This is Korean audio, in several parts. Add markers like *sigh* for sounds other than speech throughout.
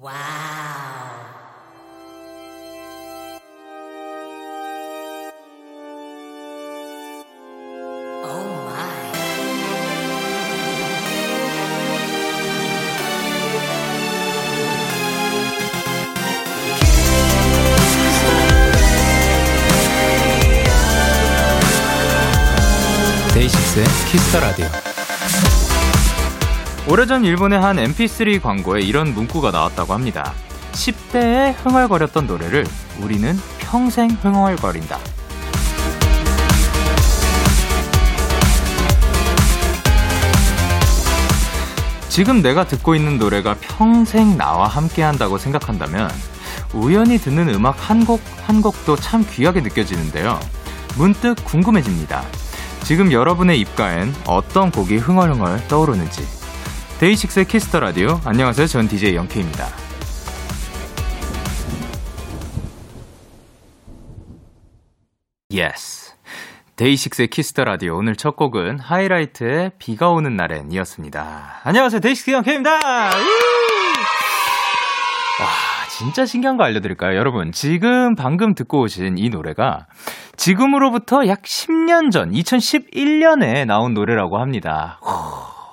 와우. 데이식스의 키스터 라디오. 오래전 일본의 한 mp3 광고에 이런 문구가 나왔다고 합니다. 10대에 흥얼거렸던 노래를 우리는 평생 흥얼거린다. 지금 내가 듣고 있는 노래가 평생 나와 함께 한다고 생각한다면 우연히 듣는 음악 한 곡 한 곡도 참 귀하게 느껴지는데요. 문득 궁금해집니다. 지금 여러분의 입가엔 어떤 곡이 흥얼흥얼 떠오르는지. DAY6의 Kiss the Radio. 안녕하세요. 전 DJ Young K입니다. Yes. DAY6의 Kiss the Radio. 오늘 첫 곡은 하이라이트의 비가 오는 날엔 이었습니다. 안녕하세요. DAY6 Young K입니다. 와, 진짜 신기한 거 알려드릴까요? 여러분, 지금 방금 듣고 오신 이 노래가 지금으로부터 약 10년 전, 2011년에 나온 노래라고 합니다.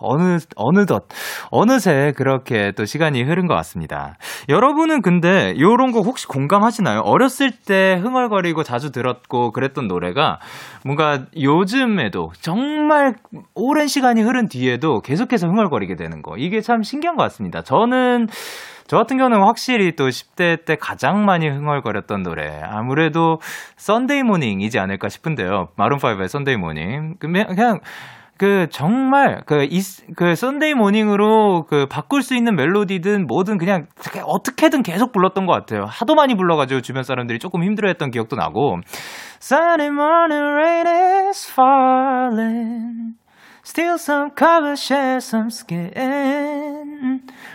어느, 어느덧, 어느새 그렇게 또 시간이 흐른 것 같습니다. 여러분은 근데 요런 거 혹시 공감하시나요? 어렸을 때 흥얼거리고 자주 들었고 그랬던 노래가 뭔가 요즘에도 정말 오랜 시간이 흐른 뒤에도 계속해서 흥얼거리게 되는 거. 이게 참 신기한 것 같습니다. 저는 저 같은 경우는 확실히 또 10대 때 가장 많이 흥얼거렸던 노래. 아무래도 Sunday Morning이지 않을까 싶은데요. Maroon 5의 Sunday Morning. 그냥, 그 정말 그이그 Sunday Morning으로 그 바꿀 수 있는 멜로디든 뭐든 그냥 어떻게든 계속 불렀던 것 같아요. 하도 많이 불러가지고 주변 사람들이 조금 힘들어했던 기억도 나고. Sunday morning rain is falling. Steal some covers, share some skin.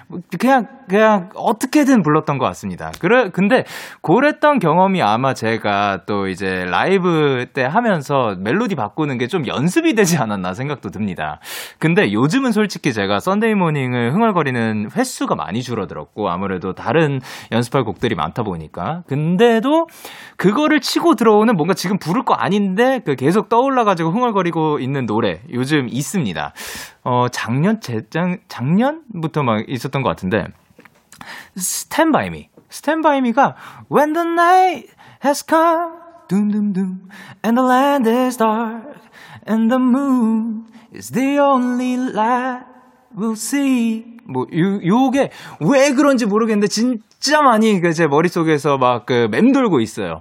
뭐 그냥, 그냥, 어떻게든 불렀던 것 같습니다. 그래, 근데, 그랬던 경험이 아마 제가 또 이제 라이브 때 하면서 멜로디 바꾸는 게 좀 연습이 되지 않았나 생각도 듭니다. 근데 요즘은 솔직히 제가 Sunday Morning을 흥얼거리는 횟수가 많이 줄어들었고, 아무래도 다른 연습할 곡들이 많다 보니까. 근데도, 그거를 치고 들어오는 뭔가 지금 부를 거 아닌데, 그 계속 떠올라가지고 흥얼거리고 있는 노래, 요즘 있습니다. 어, 작년, 재작, 작년부터 막 있었던 것 같은데, Stand By Me. Stand By Me가 When the night has come, 둠둠둠, and the land is dark, and the moon is the only light we'll see. 뭐, 요, 요게 왜 그런지 모르겠는데, 진짜 많이 그 제 머릿속에서 막 그 맴돌고 있어요.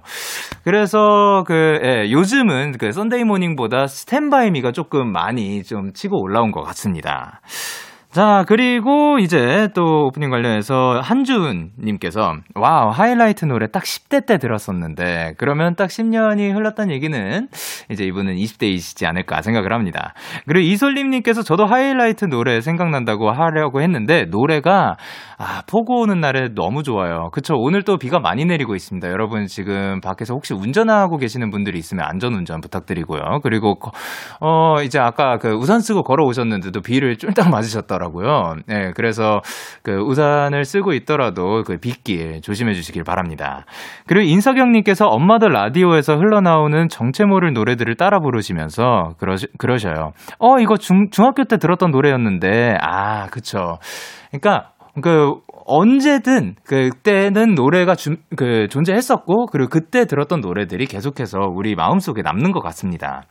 그래서 그, 예, 요즘은 그 Sunday Morning보다 Stand By Me가 조금 많이 좀 치고 올라온 것 같습니다. 자, 그리고 이제 또 오프닝 관련해서 한준님께서, 와우, 하이라이트 노래 딱 10대 때 들었었는데, 그러면 딱 10년이 흘렀다는 얘기는 이제 이분은 20대이시지 않을까 생각을 합니다. 그리고 이솔림님께서 저도 하이라이트 노래 생각난다고 하려고 했는데, 노래가, 아, 폭우 오는 날에 너무 좋아요. 그쵸. 오늘 또 비가 많이 내리고 있습니다. 여러분 지금 밖에서 혹시 운전하고 계시는 분들이 있으면 안전운전 부탁드리고요. 그리고, 어, 이제 아까 그 우산 쓰고 걸어오셨는데도 비를 쫄딱 맞으셨더라고요. 하더라고요. 네, 그래서 그 우산을 쓰고 있더라도 그 빗길 조심해 주시길 바랍니다. 그리고 인석영님께서 엄마들 라디오에서 흘러나오는 정체 모를 노래들을 따라 부르시면서 그러, 그러셔요. 어, 이거 중, 중학교 때 들었던 노래였는데, 아, 그쵸. 그러니까 그 언제든 그때는 노래가 주, 그 존재했었고 그리고 그때 들었던 노래들이 계속해서 우리 마음속에 남는 것 같습니다.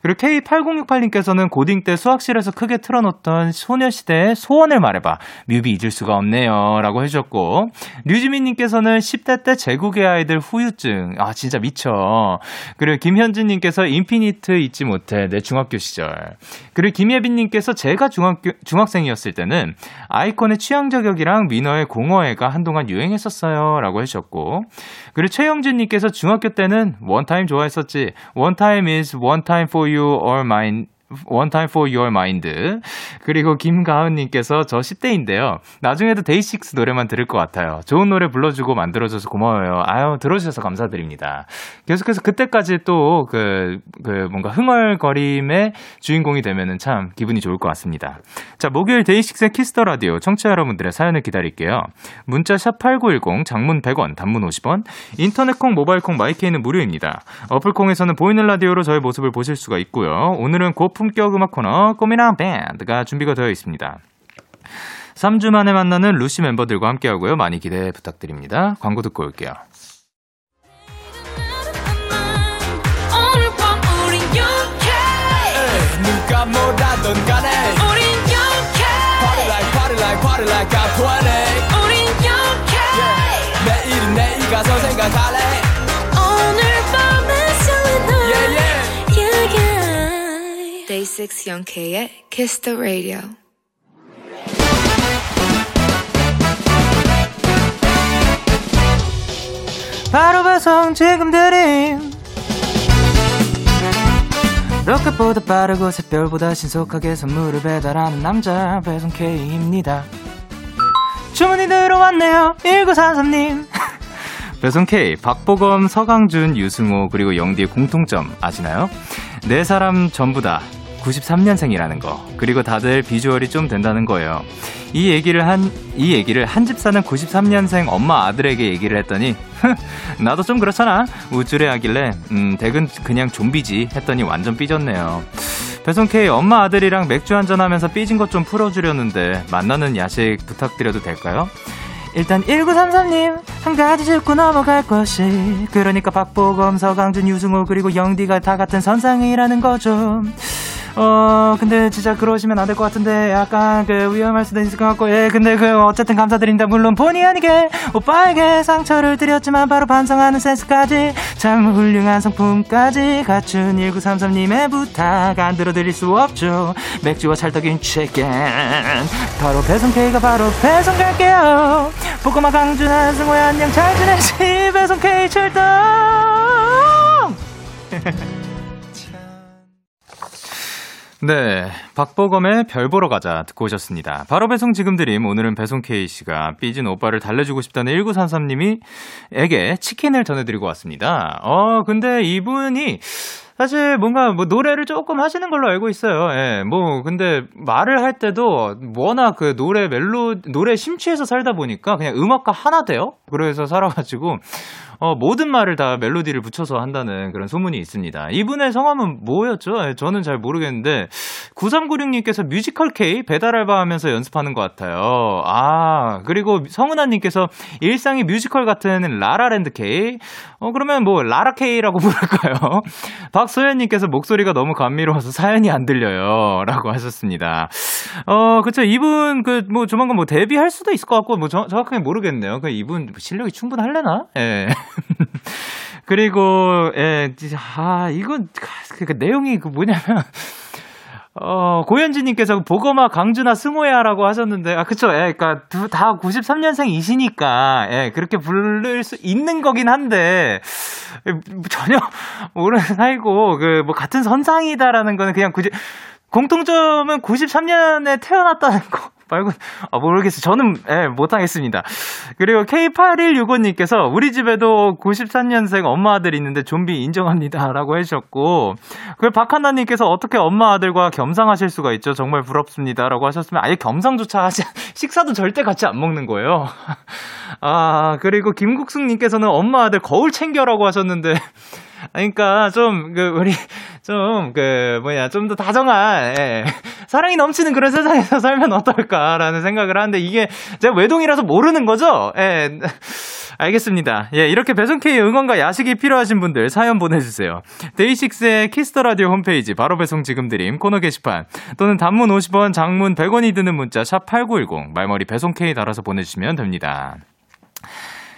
그리고 K8068님께서는 고딩 때 수학실에서 크게 틀어놓던 소녀시대의 소원을 말해봐. 뮤비 잊을 수가 없네요 라고 해주셨고 류지민님께서는 10대 때 제국의 아이들 후유증. 아 진짜 미쳐. 그리고 김현진님께서 인피니트 잊지 못해 내 중학교 시절. 그리고 김예빈님께서 제가 중학교 중학생이었을 때는 아이콘의 취향 저격이랑 위너의 위너의 공허해가 한동안 유행했었어요. 라고 해주셨고. 그리고 최영진님께서 중학교 때는 원타임 좋아했었지. 원타임 is one time for you or mine One Time for Your Mind. 그리고 김가은님께서 저 10대인데요. 나중에도 데이식스 노래만 들을 것 같아요. 좋은 노래 불러주고 만들어줘서 고마워요. 아유, 들어주셔서 감사드립니다. 계속해서 그때까지 또 그, 그 뭔가 흥얼거림의 주인공이 되면은 참 기분이 좋을 것 같습니다. 자, 목요일 데이식스의 키스 더 라디오 청취자 여러분들의 사연을 기다릴게요. 문자 샵8910 장문 100원, 단문 50원, 인터넷 콩, 모바일 콩, 마이케이는 무료입니다. 어플 콩에서는 보이는 라디오로 저의 모습을 보실 수가 있고요. 오늘은 고 품격 음악 코너 꼬미랑 밴드가 준비가 되어 있습니다. 3주 만에 만나는 루시 멤버들과 함께하고요. 많이 기대 부탁드립니다. 광고 듣고 올게요. 누가 뭐라던 간에 우린 영케 Party like party like party like I'm 20 우린 영케 yeah. 내일은 내일 가서 생각할래 yeah. Day 6 영케의 Kiss the Radio 바로 배송 지금 드림 로켓보다 빠르고 새별보다 신속하게 선물을 배달하는 남자 배송 K입니다. 주문이 들어왔네요. 1943님. *laughs* 배송 K, 박보검, 서강준, 유승호, 그리고 영디의 공통점 아시나요? 네 사람 전부 다 93년생이라는 거. 그리고 다들 비주얼이 좀 된다는 거예요. 이 얘기를 한, 이 얘기를 한 집 사는 93년생 엄마 아들에게 얘기를 했더니, 나도 좀 그렇잖아. 우쭐해 하길래, 음, 댁은 그냥 좀비지. 했더니 완전 삐졌네요. 배송K 엄마 아들이랑 맥주 한잔 하면서 삐진 것 좀 풀어주려는데, 만나는 야식 부탁드려도 될까요? 일단 1933님 한 가지 짚고 넘어갈 것이 그러니까 박보검 서강준 유승호 그리고 영디가 다 같은 선상이라는 거죠 어, 근데 진짜 그러시면 안 될 것 같은데 약간 그 위험할 수도 있을 것 같고, 예, 근데 그 어쨌든 감사드립니다. 물론 본의 아니게 오빠에게 상처를 드렸지만 바로 반성하는 센스까지 참 훌륭한 성품까지 갖춘 1933님의 부탁 안 들어드릴 수 없죠. 맥주와 찰떡인 치킨. 바로 배송 K가 바로 배송 갈게요. 볶음마 강준한 승호야 안녕 잘 지내지 배송 K 출동! *laughs* 네. 박보검의 별 보러 가자 듣고 오셨습니다. 바로 배송 지금 드림. 오늘은 배송 K씨가 삐진 오빠를 달래주고 싶다는 1933님이 에게 치킨을 전해드리고 왔습니다. 어, 근데 이분이 사실 뭔가 뭐 노래를 조금 하시는 걸로 알고 있어요. 예, 뭐 근데 말을 할 때도 워낙 그 노래 멜로 노래 심취해서 살다 보니까 그냥 음악가 하나 돼요. 그래서 살아가지고 어, 모든 말을 다 멜로디를 붙여서 한다는 그런 소문이 있습니다. 이분의 성함은 뭐였죠? 예, 저는 잘 모르겠는데 9396님께서 뮤지컬 K 배달 알바 하면서 연습하는 것 같아요. 아 그리고 성은아님께서 일상이 뮤지컬 같은 라라랜드 K. 어 그러면 뭐 라라 K라고 *laughs* 부를까요? 박소연님께서 목소리가 너무 감미로워서 사연이 안 들려요 라고 하셨습니다. 어 그쵸 이분 그 뭐 조만간 뭐 데뷔할 수도 있을 것 같고 뭐 저, 정확하게 모르겠네요. 그 이분 실력이 충분할래나? 예. *laughs* 그리고, 예, 아, 이건, 그, 그 내용이 그 뭐냐면, 어, 고현지님께서 보검아 강준아 승호야라고 하셨는데, 아, 그쵸, 예, 그니까, 다 93년생이시니까, 예, 그렇게 부를 수 있는 거긴 한데, 전혀 *laughs* 모르는 사이고, 그, 뭐, 같은 선상이다라는 거는 그냥 굳이, 공통점은 93년에 태어났다는 거. 말고, 아, 모르겠어요. 저는, 예, 못하겠습니다. 그리고 K8165님께서 우리 집에도 93년생 엄마 아들 있는데 좀비 인정합니다. 라고 해주셨고, 그 박하나님께서 어떻게 엄마 아들과 겸상하실 수가 있죠? 정말 부럽습니다. 라고 하셨으면 아예 겸상조차 하지, *laughs* 식사도 절대 같이 안 먹는 거예요. *laughs* 아, 그리고 김국숙님께서는 엄마 아들 거울 챙겨라고 하셨는데, 그러니까 좀 그 우리 좀 그 뭐냐 좀 더 다정한 예. 사랑이 넘치는 그런 세상에서 살면 어떨까라는 생각을 하는데 이게 제가 외동이라서 모르는 거죠. 예. 알겠습니다. 예, 이렇게 배송K 응원과 야식이 필요하신 분들 사연 보내주세요. 데이식스의 키스 더 라디오 홈페이지 바로 배송 지금 드림 코너 게시판 또는 단문 50원, 장문 100원이 드는 문자 샵 #8910 말머리 배송K 달아서 보내주시면 됩니다.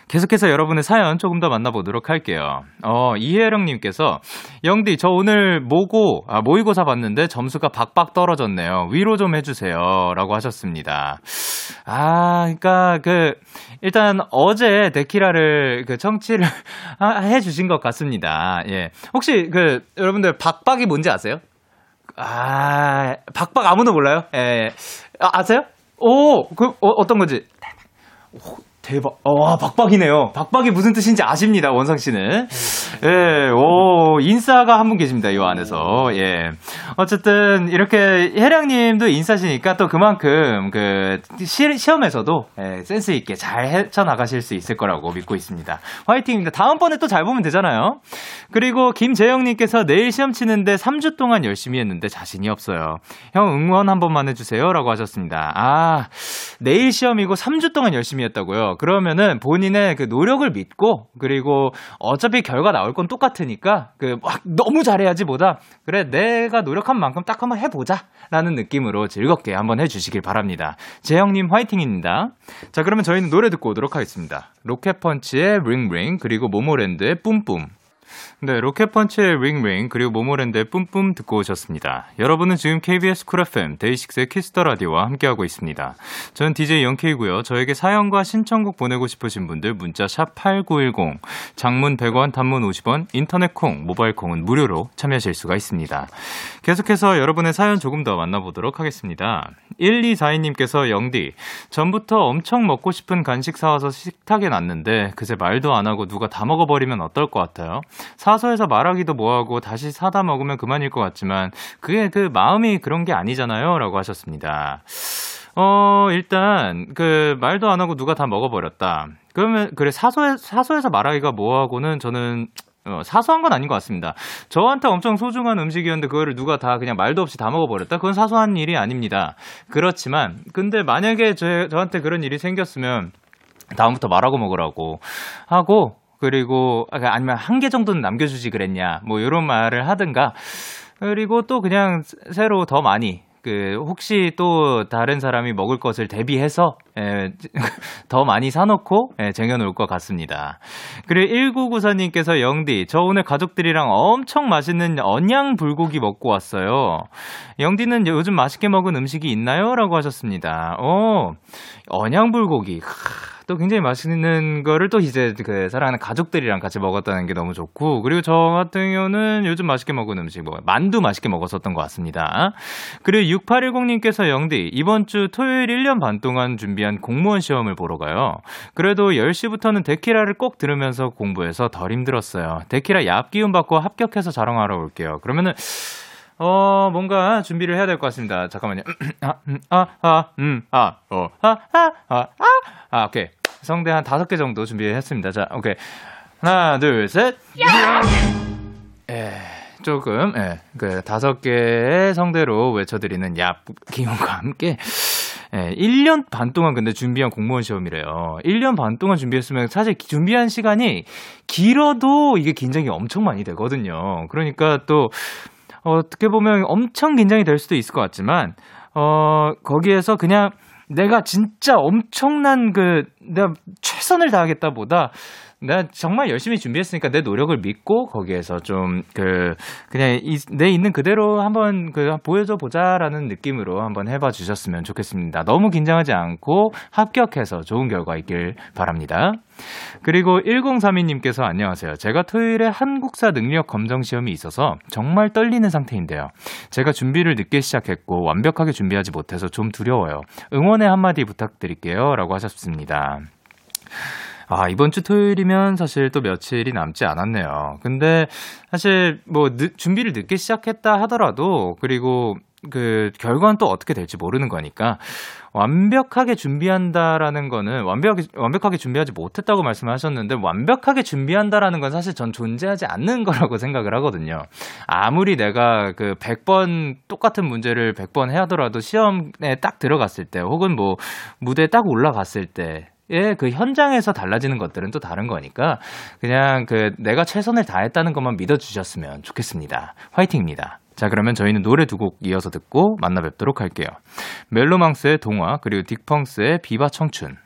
계속해서 여러분의 사연 조금 더 만나보도록 할게요. 어, 이혜령님께서, 영디, 저 오늘 모고, 아, 모의고사 봤는데 점수가 박박 떨어졌네요. 위로 좀 해주세요. 라고 하셨습니다. 아, 그니까, 그, 일단 어제 데키라를 그 청취를 *laughs* 해주신 것 같습니다. 예. 혹시 그, 여러분들 박박이 뭔지 아세요? 아, 박박 아무도 몰라요? 예. 아, 아세요? 오, 그, 어, 어떤 거지? 오, 대박. 와, 박박이네요. 박박이 무슨 뜻인지 아십니다, 원상 씨는. 예, 오, 인싸가 한 분 계십니다, 이 안에서. 예. 어쨌든, 이렇게 혜량 님도 인싸시니까 또 그만큼, 그, 시, 시험에서도, 예, 센스 있게 잘 헤쳐나가실 수 있을 거라고 믿고 있습니다. 화이팅입니다. 다음번에 또 잘 보면 되잖아요. 그리고 김재영 님께서 내일 시험 치는데 3주 동안 열심히 했는데 자신이 없어요. 형 응원 한 번만 해주세요. 라고 하셨습니다. 아, 내일 시험이고 3주 동안 열심히 했다고요? 그러면은 본인의 그 노력을 믿고 그리고 어차피 결과 나올 건 똑같으니까 그 막 너무 잘해야지 보다 그래 내가 노력한 만큼 딱 한번 해보자 라는 느낌으로 즐겁게 한번 해주시길 바랍니다. 재영님 화이팅입니다. 자 그러면 저희는 노래 듣고 오도록 하겠습니다. 로켓펀치의 링링 그리고 모모랜드의 뿜뿜 네, 로켓펀치의 링링 그리고 모모랜드의 뿜뿜 듣고 오셨습니다. 여러분은 지금 KBS 쿨 FM 데이식스의 키스 더 라디오와 함께하고 있습니다. 저는 DJ 영케이고요. 저에게 사연과 신청곡 보내고 싶으신 분들 문자 샵 #8910 장문 100원, 단문 50원, 인터넷 콩, 모바일 콩은 무료로 참여하실 수가 있습니다. 계속해서 여러분의 사연 조금 더 만나보도록 하겠습니다. 1242님께서 영디 전부터 엄청 먹고 싶은 간식 사와서 식탁에 놨는데 그새 말도 안 하고 누가 다 먹어버리면 어떨 것 같아요? 사서에서 말하기도 뭐하고 다시 사다 먹으면 그만일 것 같지만 그게 그 마음이 그런 게 아니잖아요. 라고 하셨습니다. 어, 일단, 그, 말도 안 하고 누가 다 먹어버렸다. 그러면, 그래, 사소에, 사소에서 말하기가 뭐하고는 저는, 어, 사소한 건 아닌 것 같습니다. 저한테 엄청 소중한 음식이었는데 그거를 누가 다 그냥 말도 없이 다 먹어버렸다? 그건 사소한 일이 아닙니다. 그렇지만, 근데 만약에 저, 저한테 그런 일이 생겼으면, 다음부터 말하고 먹으라고 하고, 그리고 아, 아니면 한 개 정도는 남겨주지 그랬냐 뭐 이런 말을 하든가 그리고 또 그냥 새로 더 많이 그 혹시 또 다른 사람이 먹을 것을 대비해서 에, *laughs* 더 많이 사놓고 에, 쟁여놓을 것 같습니다. 그리고 1994님께서 영디 저 오늘 가족들이랑 엄청 맛있는 언양 불고기 먹고 왔어요. 영디는 요즘 맛있게 먹은 음식이 있나요? 라고 하셨습니다. 어 언양 불고기 또 굉장히 맛있는 거를 또 이제 그 사랑하는 가족들이랑 같이 먹었다는 게 너무 좋고 그리고 저 같은 경우는 요즘 맛있게 먹은 음식 뭐 만두 맛있게 먹었었던 것 같습니다. 그리고 6810님께서 영디 이번 주 토요일 1년 반 동안 준비한 공무원 시험을 보러 가요. 그래도 10시부터는 데키라를 꼭 들으면서 공부해서 덜 힘들었어요. 데키라 얍 기운 받고 합격해서 자랑하러 올게요. 그러면은 어, 뭔가 준비를 해야 될 것 같습니다. 잠깐만요. *clears throat* 아, 음, 아, 아, 음, 아, 어, 아, 아, 아, 아, 아, 오케이. 성대 한 다섯 개 정도 준비했습니다. 자, 오케이. 하나, 둘, 셋. 예, 조금, 예, 그 다섯 개의 성대로 외쳐드리는 야 기운과 함께. 예, 1년 반 동안 근데 준비한 공무원 시험이래요. 1년 반 동안 준비했으면 사실 준비한 시간이 길어도 이게 긴장이 엄청 많이 되거든요. 그러니까 또 어떻게 보면 엄청 긴장이 될 수도 있을 것 같지만, 어, 거기에서 그냥 내가 진짜 엄청난 그, 내가 최선을 다하겠다 보다, 내가 정말 열심히 준비했으니까 내 노력을 믿고 거기에서 좀 그 그냥 이, 내 있는 그대로 한번 그 보여줘 보자라는 느낌으로 한번 해봐 주셨으면 좋겠습니다. 너무 긴장하지 않고 합격해서 좋은 결과 있길 바랍니다. 그리고 1032님께서 안녕하세요. 제가 토요일에 한국사 능력 검정 시험이 있어서 정말 떨리는 상태인데요. 제가 준비를 늦게 시작했고 완벽하게 준비하지 못해서 좀 두려워요. 응원의 한마디 부탁드릴게요. 라고 하셨습니다. 아, 이번 주 토요일이면 사실 또 며칠이 남지 않았네요. 근데 사실 뭐 늦, 준비를 늦게 시작했다 하더라도 그리고 그 결과는 또 어떻게 될지 모르는 거니까 완벽하게 준비한다라는 거는 완벽하게 완벽하게 준비하지 못했다고 말씀하셨는데 완벽하게 준비한다라는 건 사실 전 존재하지 않는 *laughs* 거라고 생각을 하거든요. 아무리 내가 그 100번 똑같은 문제를 100번 해 하더라도 시험에 딱 들어갔을 때 혹은 뭐 무대에 딱 올라갔을 때 예, 그 현장에서 달라지는 것들은 또 다른 거니까 그냥 그 내가 최선을 다했다는 것만 믿어주셨으면 좋겠습니다. 화이팅입니다. 자, 그러면 저희는 노래 두 곡 이어서 듣고 만나 뵙도록 할게요. 멜로망스의 동화, 그리고 딕펑스의 비바 청춘.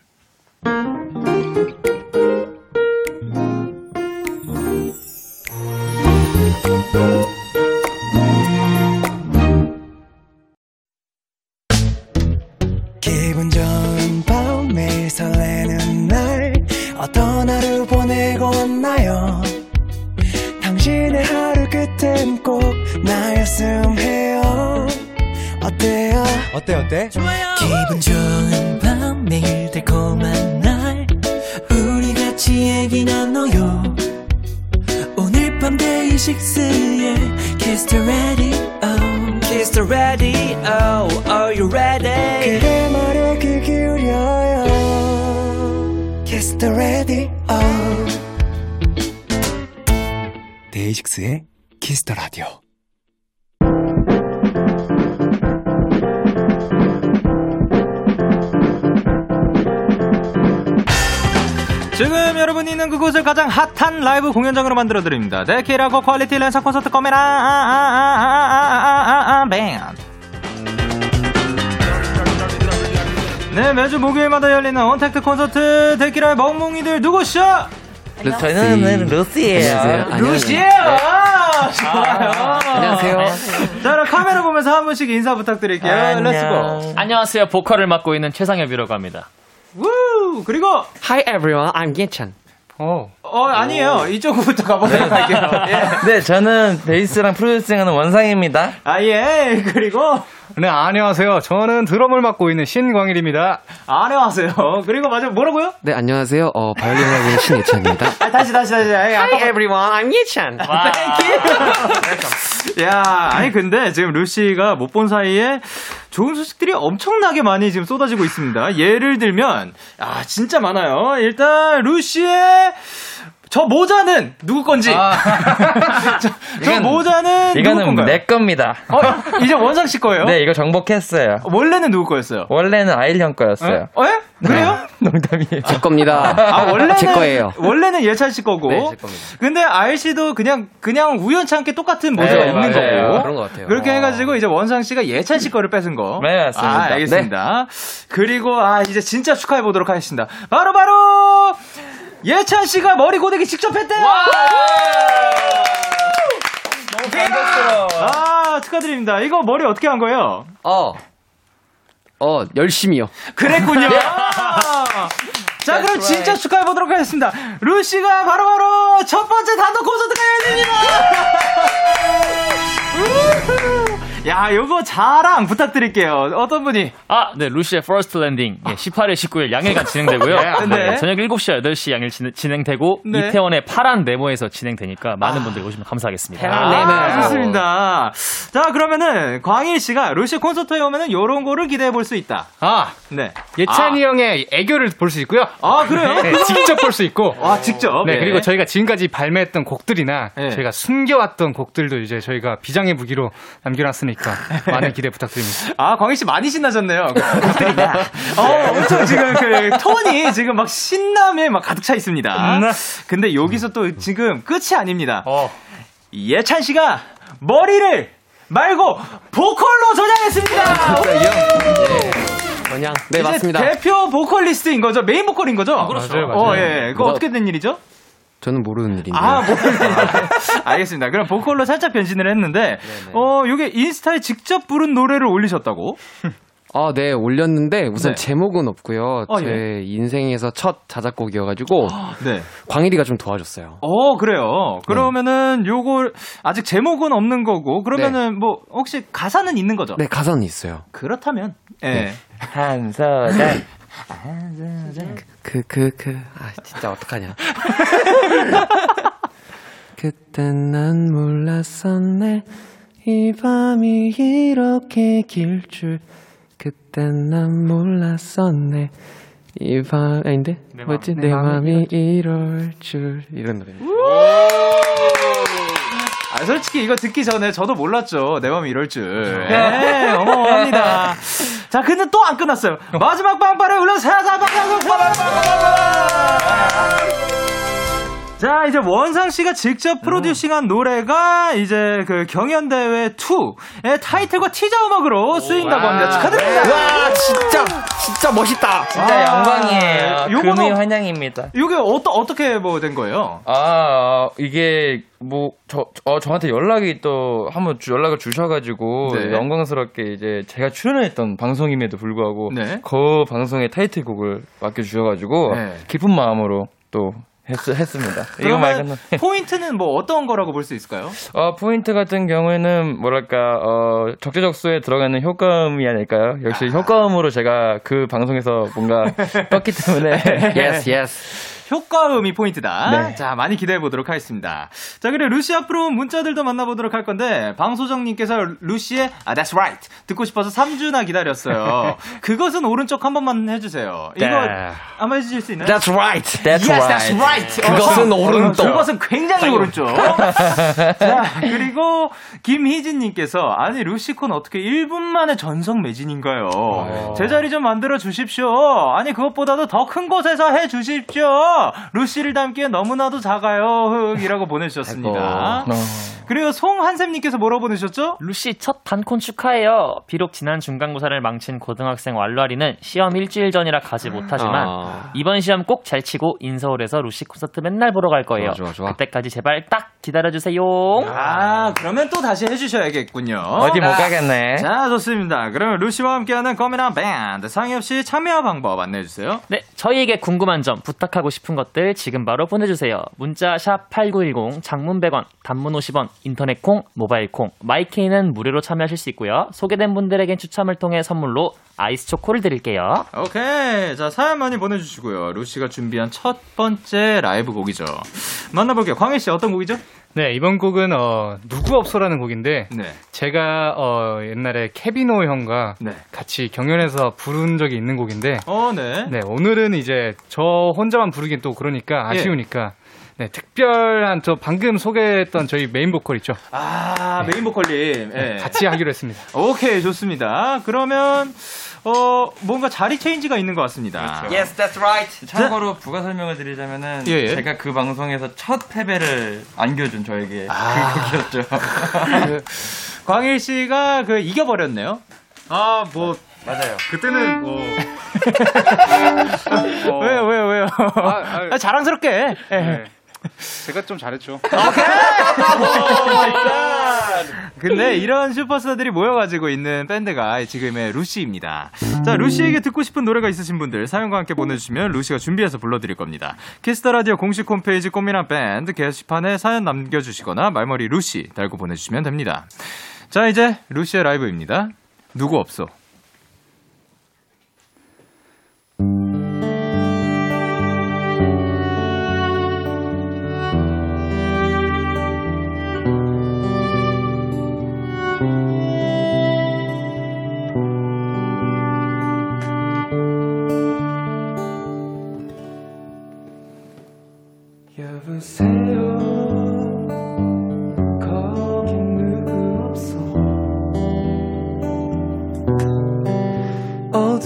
만들어 드립니다. 데키라 고quality 랜선 콘서트 코메라 네, 매주 목요일마다 열리는 온택트 콘서트 데키라의 멍멍이들 누구셔? 루, 저는 루시예요. 안녕하세요. 루시예요. 아, 안녕하세요. 자, 그럼 카메라 보면서 한 분씩 인사 부탁드릴게요. 안녕. Let's go. 안녕하세요. 보컬을 맡고 있는 최상엽이라고 합니다. 우! 그리고 Hi everyone. I'm Gyechen. 오. 어 아니에요 이쪽부터 가보도록 할게요. 예. 네, 저는 베이스랑 프로듀싱하는 원상입니다. 아 예. *laughs* 그리고 네, 안녕하세요. 저는 드럼을 맡고 있는 신광일입니다. 안녕하세요. 그리고 맞아 뭐라고요? 네, 안녕하세요. 어, 바이올린 하고 있는 신예찬입니다. *laughs* 아, 다시 다시 다시. 아니, 아까 everyone, I'm 예찬. *laughs* 야, 아니 근데 지금 루시가 못 본 사이에 좋은 소식들이 엄청나게 많이 지금 쏟아지고 있습니다. 예를 들면 아 진짜 많아요. 일단 루시의 저 모자는 누구 건지. *laughs* 저, 저 이건- 모자는 누구 이거는 건가요? 내 겁니다. 어, 이제 원상 씨 거예요? 네, 이거 정복했어요. 원래는 누구 거였어요? 원래는 아일 형 거였어요. 어? 예? 그래요? *laughs* 농담이에요. 제 겁니다. 아 원래는 제 거예요. 원래는 예찬 씨 거고. 네, 제 겁니다. 근데 아일 씨도 그냥 그냥 우연치 않게 똑같은 모자가 네, 있는 맞아요. 거고. 그런 것 같아요. 그렇게 해가지고 이제 원상 씨가 예찬 씨 거를 뺏은 거. 네, 맞습니다. 아, 알겠습니다. 그리고 아 이제 진짜 축하해 보도록 하겠습니다. 바로 바로 예찬 씨가 머리 고데기 직접 했대요. 너무 감격스러워. 아 축하드립니다. 이거 머리 어떻게 한 거예요? 어, 어, 열심히요. 그랬군요. 자, 그럼 진짜 축하해 보도록 하겠습니다. 루시가 바로 바로 첫 번째 단독 콘서트가 열립니다. *laughs* 야, 요거 자랑 부탁드릴게요. 어떤 분이? 아, 네, 루시의 First Landing. 예, 18일, 19일 양일간 진행되고요. 네. 네, 저녁 7시, 8시 양일 진, 진행 되고, 네. 이태원의 파란 네모에서 진행되니까 많은 분들이 오시면 감사하겠습니다. 아, 좋습니다. 자, 그러면은 광일 씨가 루시 콘서트에 오면은 요런 거를 기대해 볼 수 있다. 아, 네. 예찬이 형의 애교를 볼 수 있고요. 아, 그래요? 네, 직접 볼 수 있고. 아, 직접. 네, 그리고 저희가 지금까지 발매했던 곡들이나 네. 저희가 숨겨왔던 곡들도 이제 저희가 비장의 무기로 남겨놨으니까 많은 기대 부탁드립니다. *laughs* 아, 광희 씨 많이 신나셨네요. *laughs* 어, 엄청 지금 그 톤이 지금 막 신남에 막 가득 차 있습니다. 근데 여기서 또 지금 끝이 아닙니다. 어. 예찬 씨가 머리를 말고 보컬로 전향했습니다. 그냥, 네, 이제 맞습니다. 대표 보컬리스트인 거죠? 메인 보컬인 거죠? 그렇죠. 맞아요, 맞아요. 어, 예. 그거 뭐가- 어떻게 된 일이죠? 저는 모르는 일인데. 아, 뭐. *laughs* 알겠습니다. 그럼 보컬로 살짝 변신을 했는데, 어, 요게 인스타에 직접 부른 노래를 올리셨다고? 아, 네, 올렸는데 우선 네. 제목은 없고요. 어, 제 예. 인생에서 첫 자작곡이어가지고 네. 광일이가 좀 도와줬어요. 어, 그래요. 그러면은 요걸 아직 제목은 없는 거고 그러면은 뭐 혹시 가사는 있는 거죠? 네, 가사는 있어요. 그렇다면 예. *laughs* 한 소절. 그, 그, 그, 아, 진짜 어떡하냐. *laughs* 그땐 난 몰랐었네. 이 밤이 이렇게 길 줄. 그땐 난 몰랐었네. 이 밤, 아닌데? 뭐지? 내 맘이 이럴 줄. 이런 노래. 아, 솔직히 이거 듣기 전에 저도 몰랐죠. 내 마음이 이럴 줄. 예, 어마어마합니다. 자, 근데 또 안 끝났어요. 마지막 빵빠레 울려 사사방방방 자, 이제 원상 씨가 직접 프로듀싱한 노래가 이제 그 경연대회 2의 타이틀과 티저 음악으로 쓰인다고 합니다. 축하드립니다. 와, 진짜, 진짜 멋있다. 진짜 영광이에요. 아, 요거는- 금이 환영입니다. 이게 어떠, 어떻게 뭐 된 거예요? 아, 어, 이게 뭐 저 어, 저한테 연락이 또 한번 주- 연락을 주셔가지고 네. 영광스럽게 이제 제가 출연했던 방송임에도 불구하고 네. 그 방송의 타이틀곡을 맡겨주셔가지고 네. 기쁜 마음으로 또 했, 했습니다. 이거 말고는. 포인트는 뭐 어떤 거라고 볼 수 있을까요? 어, 포인트 같은 경우에는 뭐랄까, 어, 적재적소에 들어가는 효과음이 아닐까요? 역시 효과음으로 제가 그 방송에서 뭔가 *laughs* 떴기 때문에. *laughs* yes, yes. 효과음이 포인트다. 네. 자, 많이 기대해 보도록 하겠습니다. 자, 그리고 루시 앞으로 문자들도 만나보도록 할 건데, 방소정님께서 루시의, 아, that's right. 듣고 싶어서 3주나 기다렸어요. *laughs* 그것은 오른쪽 한 번만 해주세요. 이거, 네. 한번 해주실 수 있나요? That's right. That's yes, right. that's right. 그것은 어, 오른쪽. 그것은 굉장히 오른쪽. *laughs* 자, 그리고 김희진님께서 아니 루시콘 어떻게 1분 만에 전성 매진인가요? 제자리 좀 만들어 주십시오. 아니 그것보다도 더 큰 곳에서 해 주십시오. 루시를 닮기에 너무나도 작아요. 흑이라고 보내주셨습니다. 어. 그리고 송한샘님께서 뭐라고 보내셨죠? 루시 첫 단콘 축하해요. 비록 지난 중간고사를 망친 고등학생 왈라리는 시험 일주일 전이라 가지 못하지만 아. 이번 시험 꼭 잘 치고 인서울에서 루시 콘서트 맨날 보러 갈 거예요. 좋아, 좋아, 좋아. 그때까지 제발 딱 기다려주세요. 아 그러면 또 다시 해주셔야겠군요. 어디 못 가겠네. 자 좋습니다. 그러면 루시와 함께하는 거미랑 밴드 상엽 씨 참여 방법 안내해 주세요. 네, 저희에게 궁금한 점, 부탁하고 싶은 것들 지금 바로 보내주세요. 문자 샵 #8910 장문 100원, 단문 50원, 인터넷 콩, 모바일 콩, 마이케이는 무료로 참여하실 수 있고요. 소개된 분들에겐 추첨을 통해 선물로 아이스 초코를 드릴게요. 오케이. 자, 사연 많이 보내주시고요. 루시가 준비한 첫 번째 라이브 곡이죠. 만나볼게요. 광일 씨, 어떤 곡이죠? 네, 이번 곡은 어, 누구 없어라는 곡인데 네. 제가 어, 옛날에 케빈 오 형과 네. 같이 경연해서 부른 적이 있는 곡인데 어, 네. 네, 오늘은 이제 저 혼자만 부르긴 또 그러니까 예. 아쉬우니까 네, 특별한 저 방금 소개했던 저희 메인 보컬 있죠. 아, 메인 보컬님. 예. 같이 하기로 했습니다. *laughs* 오케이, 좋습니다. 그러면, 어, 뭔가 자리 change가 있는 것 같습니다. Yes, that's right. 참고로 부가 설명을 드리자면은 예, 예. 제가 그 방송에서 첫 패배를 안겨준 저에게 아. *laughs* 그 곡이었죠. 광일 씨가 그 이겨버렸네요. 아, 뭐, 맞아요. 그때는 뭐 *laughs* 왜요, 왜요, 왜요? 아, 아, 자랑스럽게. 예. 네. 제가 좀 잘했죠. *laughs* 근데 이런 슈퍼스타들이 모여가지고 있는 밴드가 지금의 루시입니다. 자, 루시에게 듣고 싶은 노래가 있으신 분들 사연과 함께 보내주시면 루시가 준비해서 불러드릴 겁니다. 키스 더 라디오 공식 홈페이지 꽃미남 밴드 게시판에 사연 남겨주시거나 말머리 루시 달고 보내주시면 됩니다. 자, 이제 루시의 라이브입니다. 누구 없어.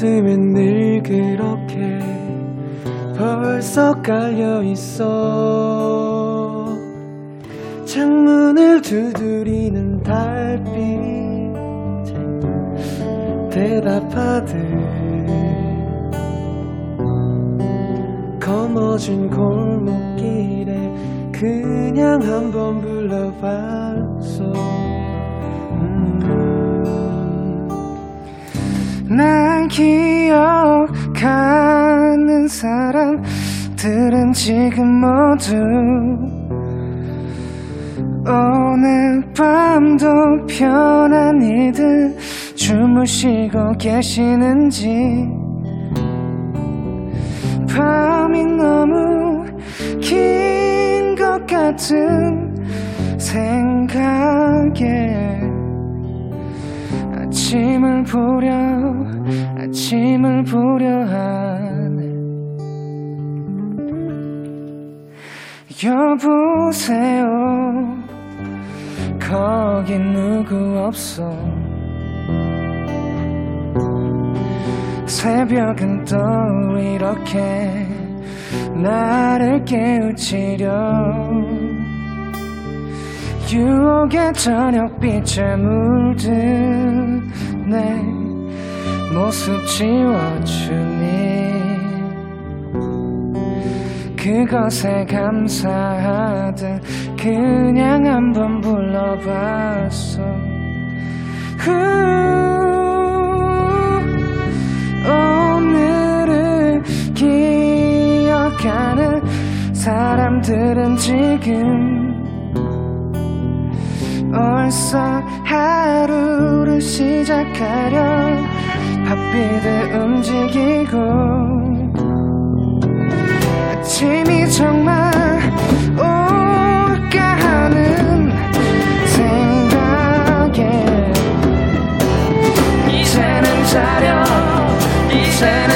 어둠엔 늘 그렇게 벌써 깔려 있어 창문을 두드리는 달빛에 대답하듯 거머쥔 골목길에 그냥 한번 불러봤어 음. 난 기억하는 사람들은 지금 모두 오늘 밤도 편안히들 주무시고 계시는지 밤이 너무 긴 것 같은 생각에 아침을 보려 보려 하네 여보세요. 거긴 누구 없어. 새벽은 또 이렇게 나를 깨우치려. 유혹의 저녁빛에 물든 내 모습 지워주니 그것에 감사하듯 그냥 한번 불러봤어 후, 오늘을 기억하는 사람들은 지금 하루를 시작하려 바삐들 움직이고. 아침이 정말 올까 하는 생각에. 이제는 자려 이제는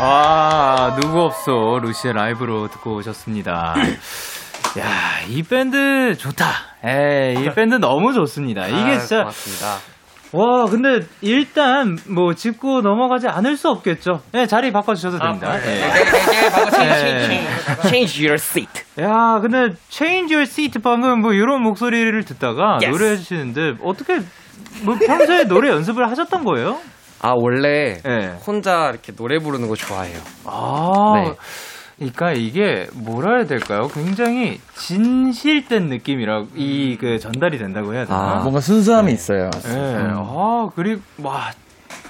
아, 누구 없어. 루시의 라이브로 듣고 오셨습니다. 야, 이 밴드 좋다. 에, 이 밴드 너무 좋습니다. 이게 아, 진짜 고맙습니다. 와, 근데 일단 뭐 짚고 넘어가지 않을 수 없겠죠. 예, 자리 바꿔 주셔도 됩니다. 예. Change your seat. 야, 근데 Change Your Seat 방금 뭐 이런 목소리를 듣다가 Yes. 노래해 주시는데 어떻게 뭐 평소에 노래 연습을 하셨던 거예요? 아 원래 예. 혼자 이렇게 노래 부르는 거 좋아해요. 아, 네. 그러니까 이게 뭐라 해야 될까요? 굉장히 진실된 느낌이라 이 그 전달이 된다고 해야 되나? 아, 뭔가 순수함이 있어요. 예. 아, 그리고 와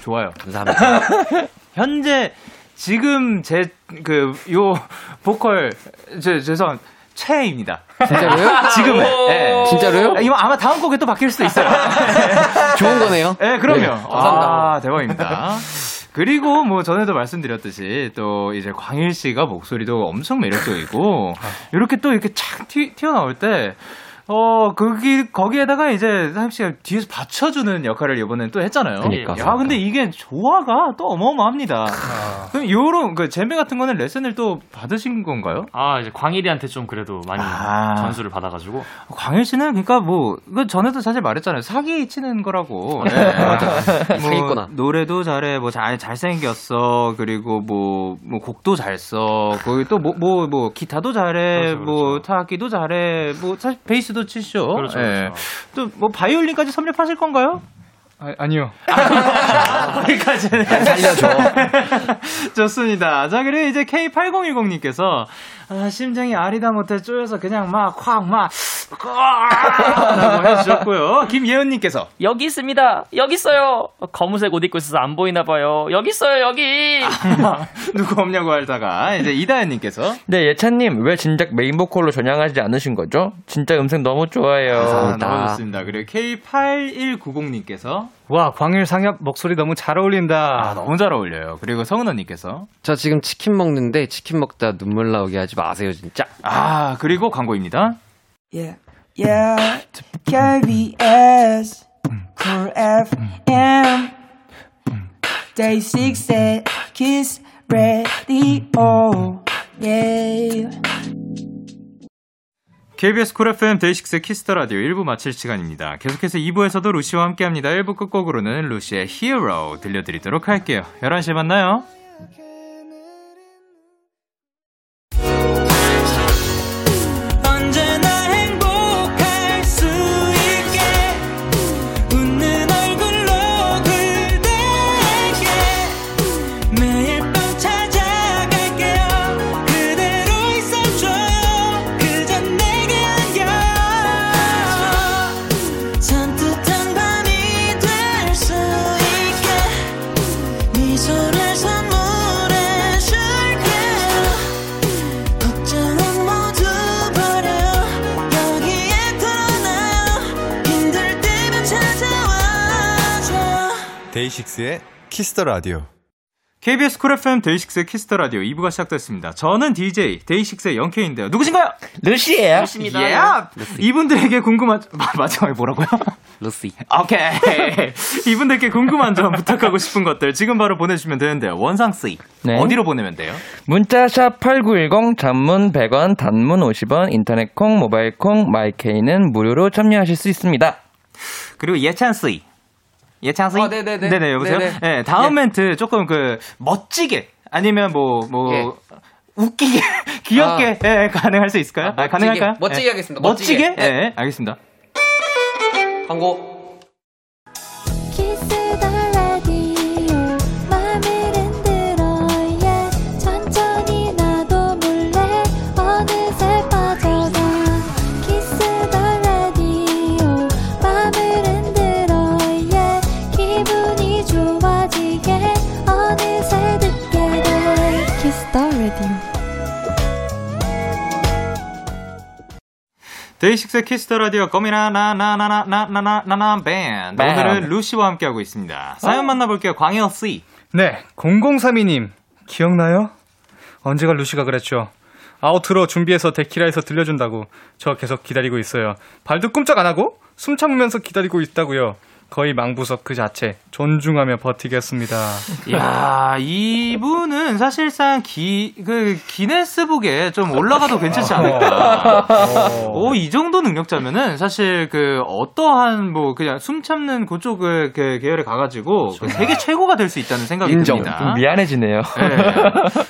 좋아요. 감사합니다. *laughs* 현재 지금 제 그 요 보컬 제 죄송 최애입니다. 진짜로요? 지금은. 예. 진짜로요? 이거 아마 다음 곡에 또 바뀔 수도 있어요. *laughs* 좋은 거네요. 예, 그럼요. 네, 감사합니다. 아, 대박입니다. 그리고 뭐 전에도 말씀드렸듯이 또 이제 광일 씨가 목소리도 엄청 매력적이고 이렇게 또 이렇게 착 튀, 튀어나올 때 어, 거기, 거기에다가 이제 사임 씨가 뒤에서 받쳐주는 역할을 이번엔 또 했잖아요. 그러니까. 야, 근데 이게 조화가 또 어마어마합니다. 그럼 요런, 그, 잼배 같은 거는 레슨을 또 받으신 건가요? 아 이제 광일이한테 좀 그래도 많이 아. 전수를 받아가지고 광일 씨는 그러니까 뭐, 그 전에도 사실 말했잖아요. 사기 치는 거라고. 네. *laughs* 사기꾼아. 노래도 잘해, 뭐 잘, 잘생겼어. 그리고 뭐, 뭐 곡도 잘 써. 거기 또 뭐, 뭐, 뭐, 기타도 잘해. 그렇죠, 뭐, 그렇죠. 타악기도 잘해. 뭐, 사실 베이스도 치죠. 그렇죠, 예. 그렇죠. 또 뭐, 바이올린까지 섭렵하실 건가요? 아, 아니요. *laughs* 거기까지는. 살려줘. *laughs* 좋습니다. 자, 그리고 이제 K8010님께서, 아, 심장이 아리다 못해 쪼여서 그냥 막, 확, 막, 라고 해주셨고요. 김예은님께서, 여기 있습니다. 여기 있어요. 검은색 옷 입고 있어서 안 보이나 봐요. 여기 있어요. 여기. *laughs* 누구 없냐고 하다가, 이제 이다현님께서, 네, 예찬님, 왜 진작 메인 보컬로 전향하지 않으신 거죠? 진짜 음색 너무 좋아요. 아, 감사합니다. 너무 좋습니다. 그리고 K8190님께서, 와, 광일 상엽 목소리 너무 잘 어울린다. 아, 너무 잘 어울려요. 그리고 성은언님께서, 저 지금 치킨 먹는데 치킨 먹다 눈물 나오게 하지 마세요 진짜. 아, 그리고 광고입니다. Yeah, yeah, KBS, Cool FM, Day 6의 Kiss the Radio, yeah. KBS Cool FM 데이식스 키스 더 라디오 1부 마칠 시간입니다. 계속해서 2부에서도 루시와 함께 합니다. 1부 끝곡으로는 루시의 Hero 들려드리도록 할게요. 11시에 만나요. 키스 더 라디오. KBS Cool FM 데이식스의 키스 더 라디오 2부가 시작됐습니다. 저는 DJ 데이식스의 영케인데요. 누구신가요? 루시예요. 루시입니다. 예. 이분들에게 궁금한 마- 마지막에 뭐라고요? 루시. 오케이. 이분들께 궁금한 점 부탁하고 싶은 것들 지금 바로 보내주시면 되는데요. 원상 씨 네. 어디로 보내면 돼요? 문자 샵 8910 장문 100원 단문 50원 인터넷 콩 모바일 콩 마이케이는 무료로 참여하실 수 있습니다. 그리고 예찬 씨. 예찬 씨. 어, 네네네. 네네 여보세요. 네네. 네, 다음 멘트 조금 그 멋지게 아니면 뭐 뭐. 예. 웃기게 *laughs* 귀엽게 예, 가능할 수 있을까요? 아, 아, 멋지게. 가능할까요? 멋지게 예. 하겠습니다. 멋지게? 멋지게. 예, 네. 알겠습니다. 광고. 데이식스 키스 더 라디오 꽃미남 나나나나나나나나 밴드. 오늘은 루시와 함께하고 있습니다. 사연 만나볼게요. 광현 씨. 네, 0032님 기억나요? 언제가 루시가 그랬죠. Outro 준비해서 데키라에서 들려준다고 저 계속 기다리고 있어요. 발도 꼼짝 안 하고 숨 참으면서 기다리고 있다고요. 거의 망부석 그 자체 존중하며 버티겠습니다. *laughs* 야 이분은 사실상 기, 그, 기네스북에 좀 올라가도 괜찮지 않을까. 오, 이 정도 능력자면은 사실 그 어떠한 뭐 그냥 숨 참는 그쪽을 그 계열에 가가지고 그 세계 최고가 될 수 있다는 생각이 인정. 듭니다. 좀 미안해지네요. 네.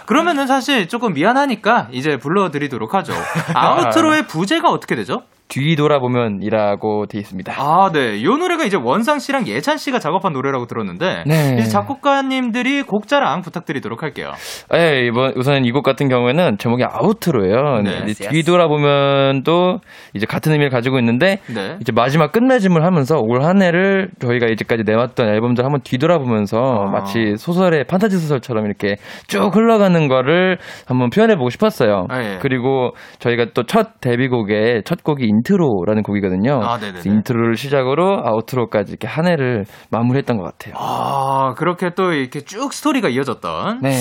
그러면은 사실 조금 미안하니까 이제 불러드리도록 하죠. *laughs* 아우트로의 부제가 어떻게 되죠? 뒤돌아보면 이라고 돼 있습니다. 아, 네. 이 노래가 이제 원상 씨랑 예찬 씨가 작업한 노래라고 들었는데 네. 이제 작곡가님들이 곡 자랑 부탁드리도록 할게요. 예, 이번 우선 이 곡 같은 경우에는 제목이 아우트로예요. 네. 이제 뒤돌아보면도 이제 같은 의미를 가지고 있는데 네. 이제 마지막 끝맺음을 하면서 올 한 해를 저희가 이제까지 내왔던 앨범들 한번 뒤돌아보면서 아. 마치 소설의 판타지 소설처럼 이렇게 쭉 흘러가는 거를 한번 표현해 보고 싶었어요. 아, 예. 그리고 저희가 또 첫 데뷔곡의 첫 곡이 Intro라는 곡이거든요. 아, Intro를 시작으로 Outro까지 이렇게 한 해를 마무리했던 것 같아요. 아, 그렇게 또 이렇게 쭉 스토리가 이어졌던. 네.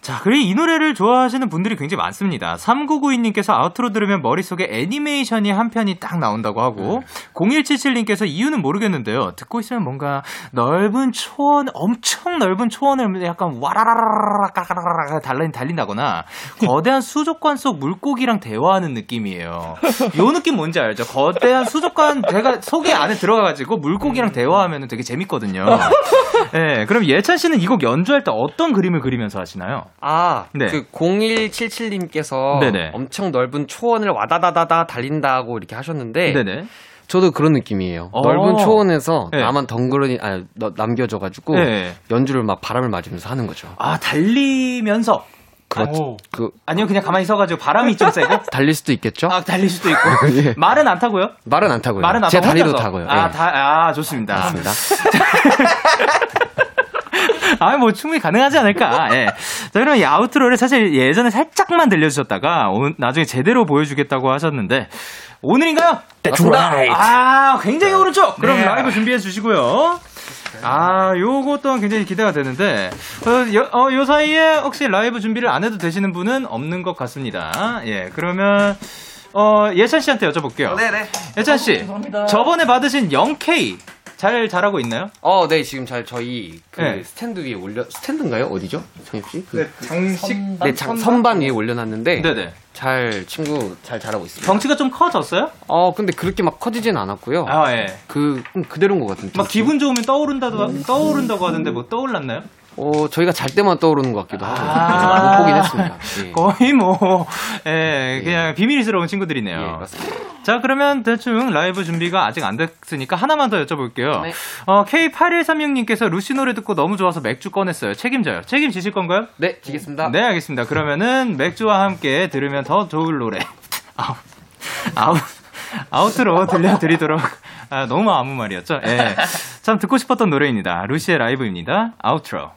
자, 그리고 이 노래를 좋아하시는 분들이 굉장히 많습니다. 3992님께서 Outro 들으면 머릿속에 애니메이션이 한 편이 딱 나온다고 하고, 0177님께서 이유는 모르겠는데요. 듣고 있으면 뭔가 넓은 초원, 엄청 넓은 초원을 약간 와라라라라 까라라라 달린, 달린다거나, 거대한 수족관 속 물고기랑 대화하는 느낌이에요. 요 느낌 뭔지 알죠? 거대한 수족관, 제가 속에 안에 들어가가지고 물고기랑 대화하면 되게 재밌거든요. *laughs* 네, 그럼 예찬 씨는 이 곡 연주할 때 어떤 그림을 그리면서 하시나요? 아, 네. 그 0177님께서 네네. 엄청 넓은 초원을 와다다다다 달린다고 이렇게 하셨는데 네네. 저도 그런 느낌이에요. 어. 넓은 초원에서 네. 나만 덩그러니 아 남겨져가지고 네. 연주를 막 바람을 맞으면서 하는 거죠. 아, 달리면서. 그렇죠. 그 아니요, 그냥 가만히 서가지고 바람이 좀 세고. *laughs* 달릴 수도 있겠죠? 아, 달릴 수도 있고. *laughs* 예. 말은 안 타고요? 말은 안 타고요. 말은 안제 타고 다리로 혼자서. 타고요. 아, 예. 다, 아, 좋습니다. 맞습니다. *laughs* 아, 뭐 충분히 가능하지 않을까. 예. 자, 그럼 이 아우트로를 사실 예전에 살짝만 들려주셨다가 오늘 나중에 제대로 보여주겠다고 하셨는데 오늘인가요? 맞습니다. 아, 굉장히 오른쪽. 그럼 네. 라이브 준비해 주시고요. 아, 요거 또한 굉장히 기대가 되는데, 어, 요, 어, 요 사이에 혹시 라이브 준비를 안 해도 되시는 분은 없는 것 같습니다. 예, 그러면, 어, 예찬 씨한테 여쭤볼게요. 네네. 예찬 씨, 저번에 받으신 0K 잘 자라고 있나요? 어, 네 지금 잘 저희 그 네. 스탠드 위에 올려 스탠드인가요? 어디죠, 성엽 씨? 그, 장식. 네, 장, 선반 위에 올려놨는데 네네. 잘 친구 잘 자라고 있습니다. 덩치가 좀 커졌어요? 어, 근데 그렇게 막 커지진 않았고요. 아, 예. 그 음, 그대로인 것 같은데. 막 기분 좋으면 떠오른다고, 떠오른다고 하던데 뭐 떠올랐나요? 어, 저희가 잘 때만 떠오르는 것 같기도 하고 아. 못 보긴 했습니다. 예. 거의 뭐, 예, 그냥 비밀스러운 친구들이네요. 예. 자, 그러면 대충 라이브 준비가 아직 안 됐으니까 하나만 더 여쭤볼게요. 네. 어, K8136님께서 루시 노래 듣고 너무 좋아서 맥주 꺼냈어요. 책임져요. 책임지실 건가요? 네, 지겠습니다. 네, 알겠습니다. 그러면은 맥주와 함께 들으면 더 좋을 노래. 아우, 아우, 아우트로 들려드리도록. 아, 너무 아무 말이었죠? 예. 참 듣고 싶었던 노래입니다. 루시의 라이브입니다. 아우트로.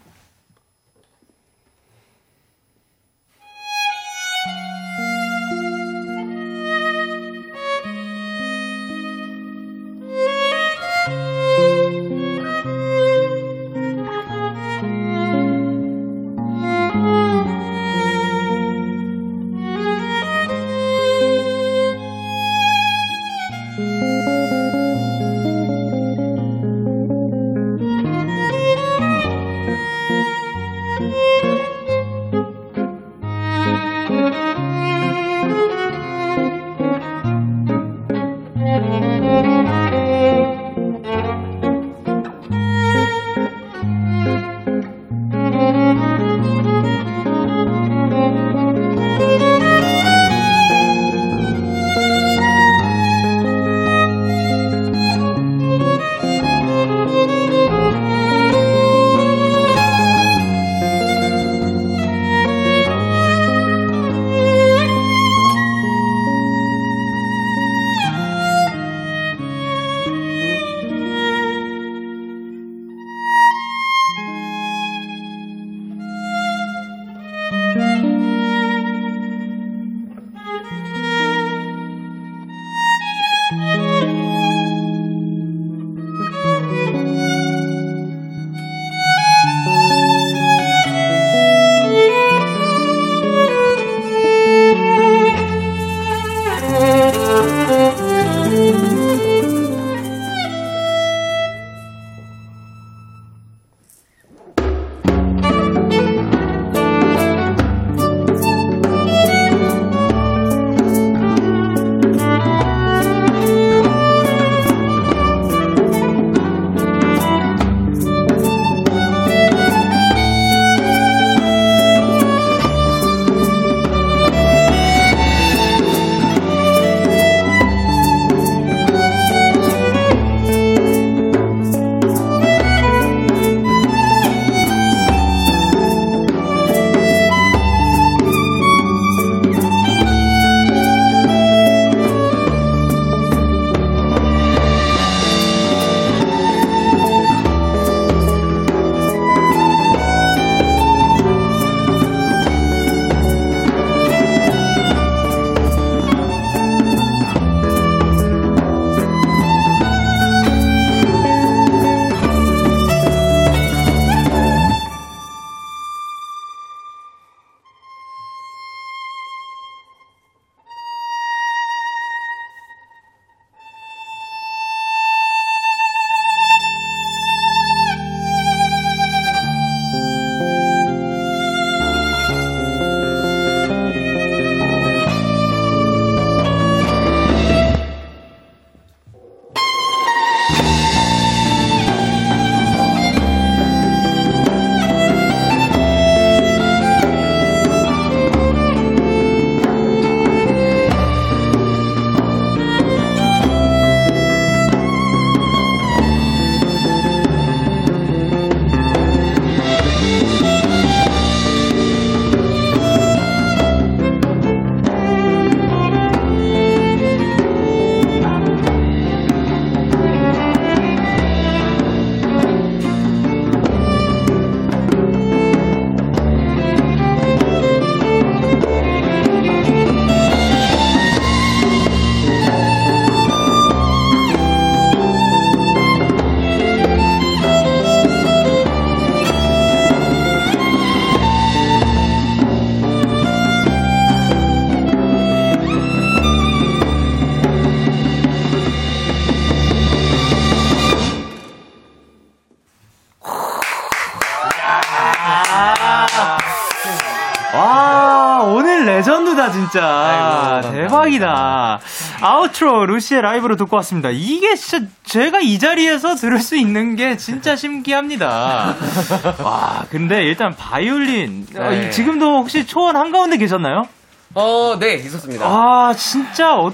진짜 대박이다. 아우트로 루시의 라이브로 듣고 왔습니다. 이게 진짜 제가 이 자리에서 들을 수 있는 게 진짜 신기합니다. *laughs* 와, 근데 일단 바이올린 어, 네. 이- 지금도 혹시 초원 한가운데 계셨나요? 어, 네, 있었습니다. 아, 진짜 어,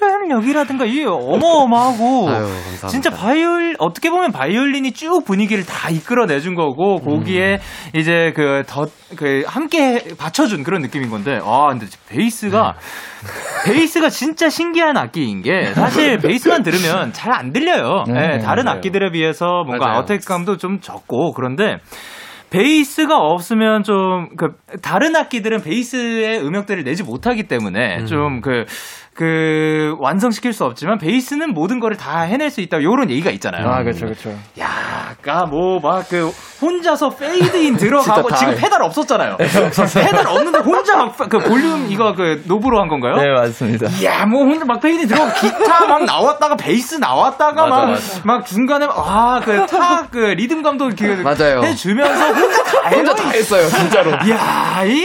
표현력이라든가 이게 어마어마하고 *laughs* 아유. 진짜 바이올 어떻게 보면 바이올린이 쭉 분위기를 다 이끌어내 준 거고 거기에 음. 이제 그더그 함께 받쳐준 그런 느낌인 건데 아 근데 베이스가 네. 베이스가 진짜 신기한 악기인 게 사실 베이스만 들으면 잘 안 들려요. 음, 예, 다른 맞아요. 악기들에 비해서 뭔가 맞아요. 아우텍감도 좀 적고 그런데 베이스가 없으면 좀 그 다른 악기들은 베이스의 음역대를 내지 못하기 때문에 좀그 그 완성시킬 수 없지만 베이스는 모든 거를 다 해낼 수 있다. 요런 얘기가 있잖아요. 아, 그렇죠, 그렇죠. 야, 아까 뭐 막 그 혼자서 페이드인 *laughs* 들어가고 지금 페달 없었잖아요. 페달 없는데 혼자 막그 볼륨 이거 그 knob로 한 건가요? 네, 맞습니다. 이야, 뭐 혼자 막 fade 들어가고 기타 막 나왔다가 베이스 나왔다가 맞아, 막, 맞아. 막 중간에 아, 그 타, 그 리듬 감도 그 맞아요. 해 주면서 혼자 다. 혼자 다 했어요, 진짜로. 이야, 이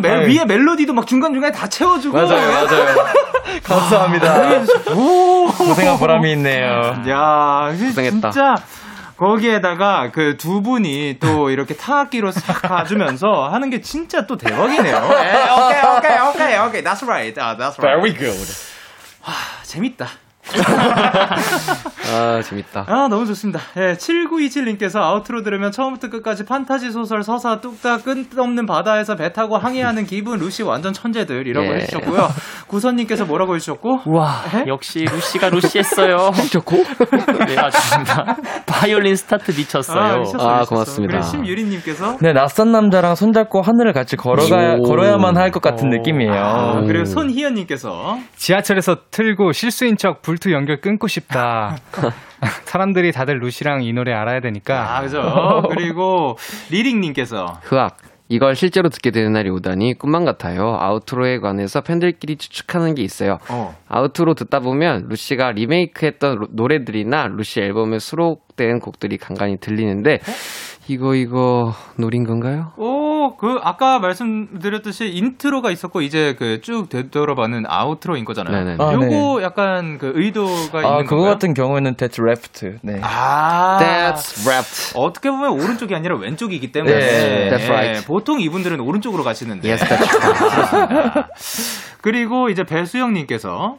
멜, 위에 멜로디도 막 중간중간에 다 채워 주고. 맞아요, 맞아요. *laughs* 감사합니다. 오, 고생한 보람이 있네요. 야, 고생했다. 진짜 거기에다가 그 두 분이 또 이렇게 타악기로 싹 가주면서 하는 게 진짜 또 대박이네요. 예, 오케이, 오케이, 오케이, 오케이. That's right. 아, that's right. Very good. 재밌다. *laughs* 아, 재밌다. 아, 너무 좋습니다. 예, 7927님께서 아우트로 들으면 처음부터 끝까지 판타지 소설 서사 뚝딱 끝없는 바다에서 배 타고 항해하는 기분 루시 완전 천재들 이라고 예. 해주셨고요. 구선님께서 뭐라고 해주셨고? 우와, 역시 루시가 루시 했어요. *laughs* 좋고? 네, 맞습니다. 바이올린 스타트 미쳤어요. 아, 미쳤어, 아, 미쳤어. 고맙습니다. 그리고 심유리님께서 네, 낯선 남자랑 손잡고 하늘을 같이 걸어가, 오. 걸어야만 할 것 같은 느낌이에요. 아, 그리고 손희연님께서 지하철에서 틀고 실수인 척 블투 연결 끊고 싶다. *laughs* 사람들이 다들 루시랑 이 노래 알아야 되니까. 아, 그죠. 그리고 리링님께서 흐악. 이걸 실제로 듣게 되는 날이 오다니 꿈만 같아요. Outro에 관해서 팬들끼리 추측하는 게 있어요. 어. Outro 듣다 보면 루시가 리메이크했던 로- 노래들이나 루시 앨범에 수록된 곡들이 간간히 들리는데 이거 이거 노린 건가요? 오, 그 아까 말씀드렸듯이 Intro가 있었고 이제 그 쭉 되돌아봐는 Outro인 거잖아요. 네네. 아, 요거 약간 그 의도가 아, 있는 그거 건가요? 같은 경우에는 that's left. 네. 아, That's left. 어떻게 보면 오른쪽이 아니라 왼쪽이기 때문에 네, that's right. 보통 이분들은 오른쪽으로 가시는데 Yes, that's right. *laughs* 그리고 이제 배수영 님께서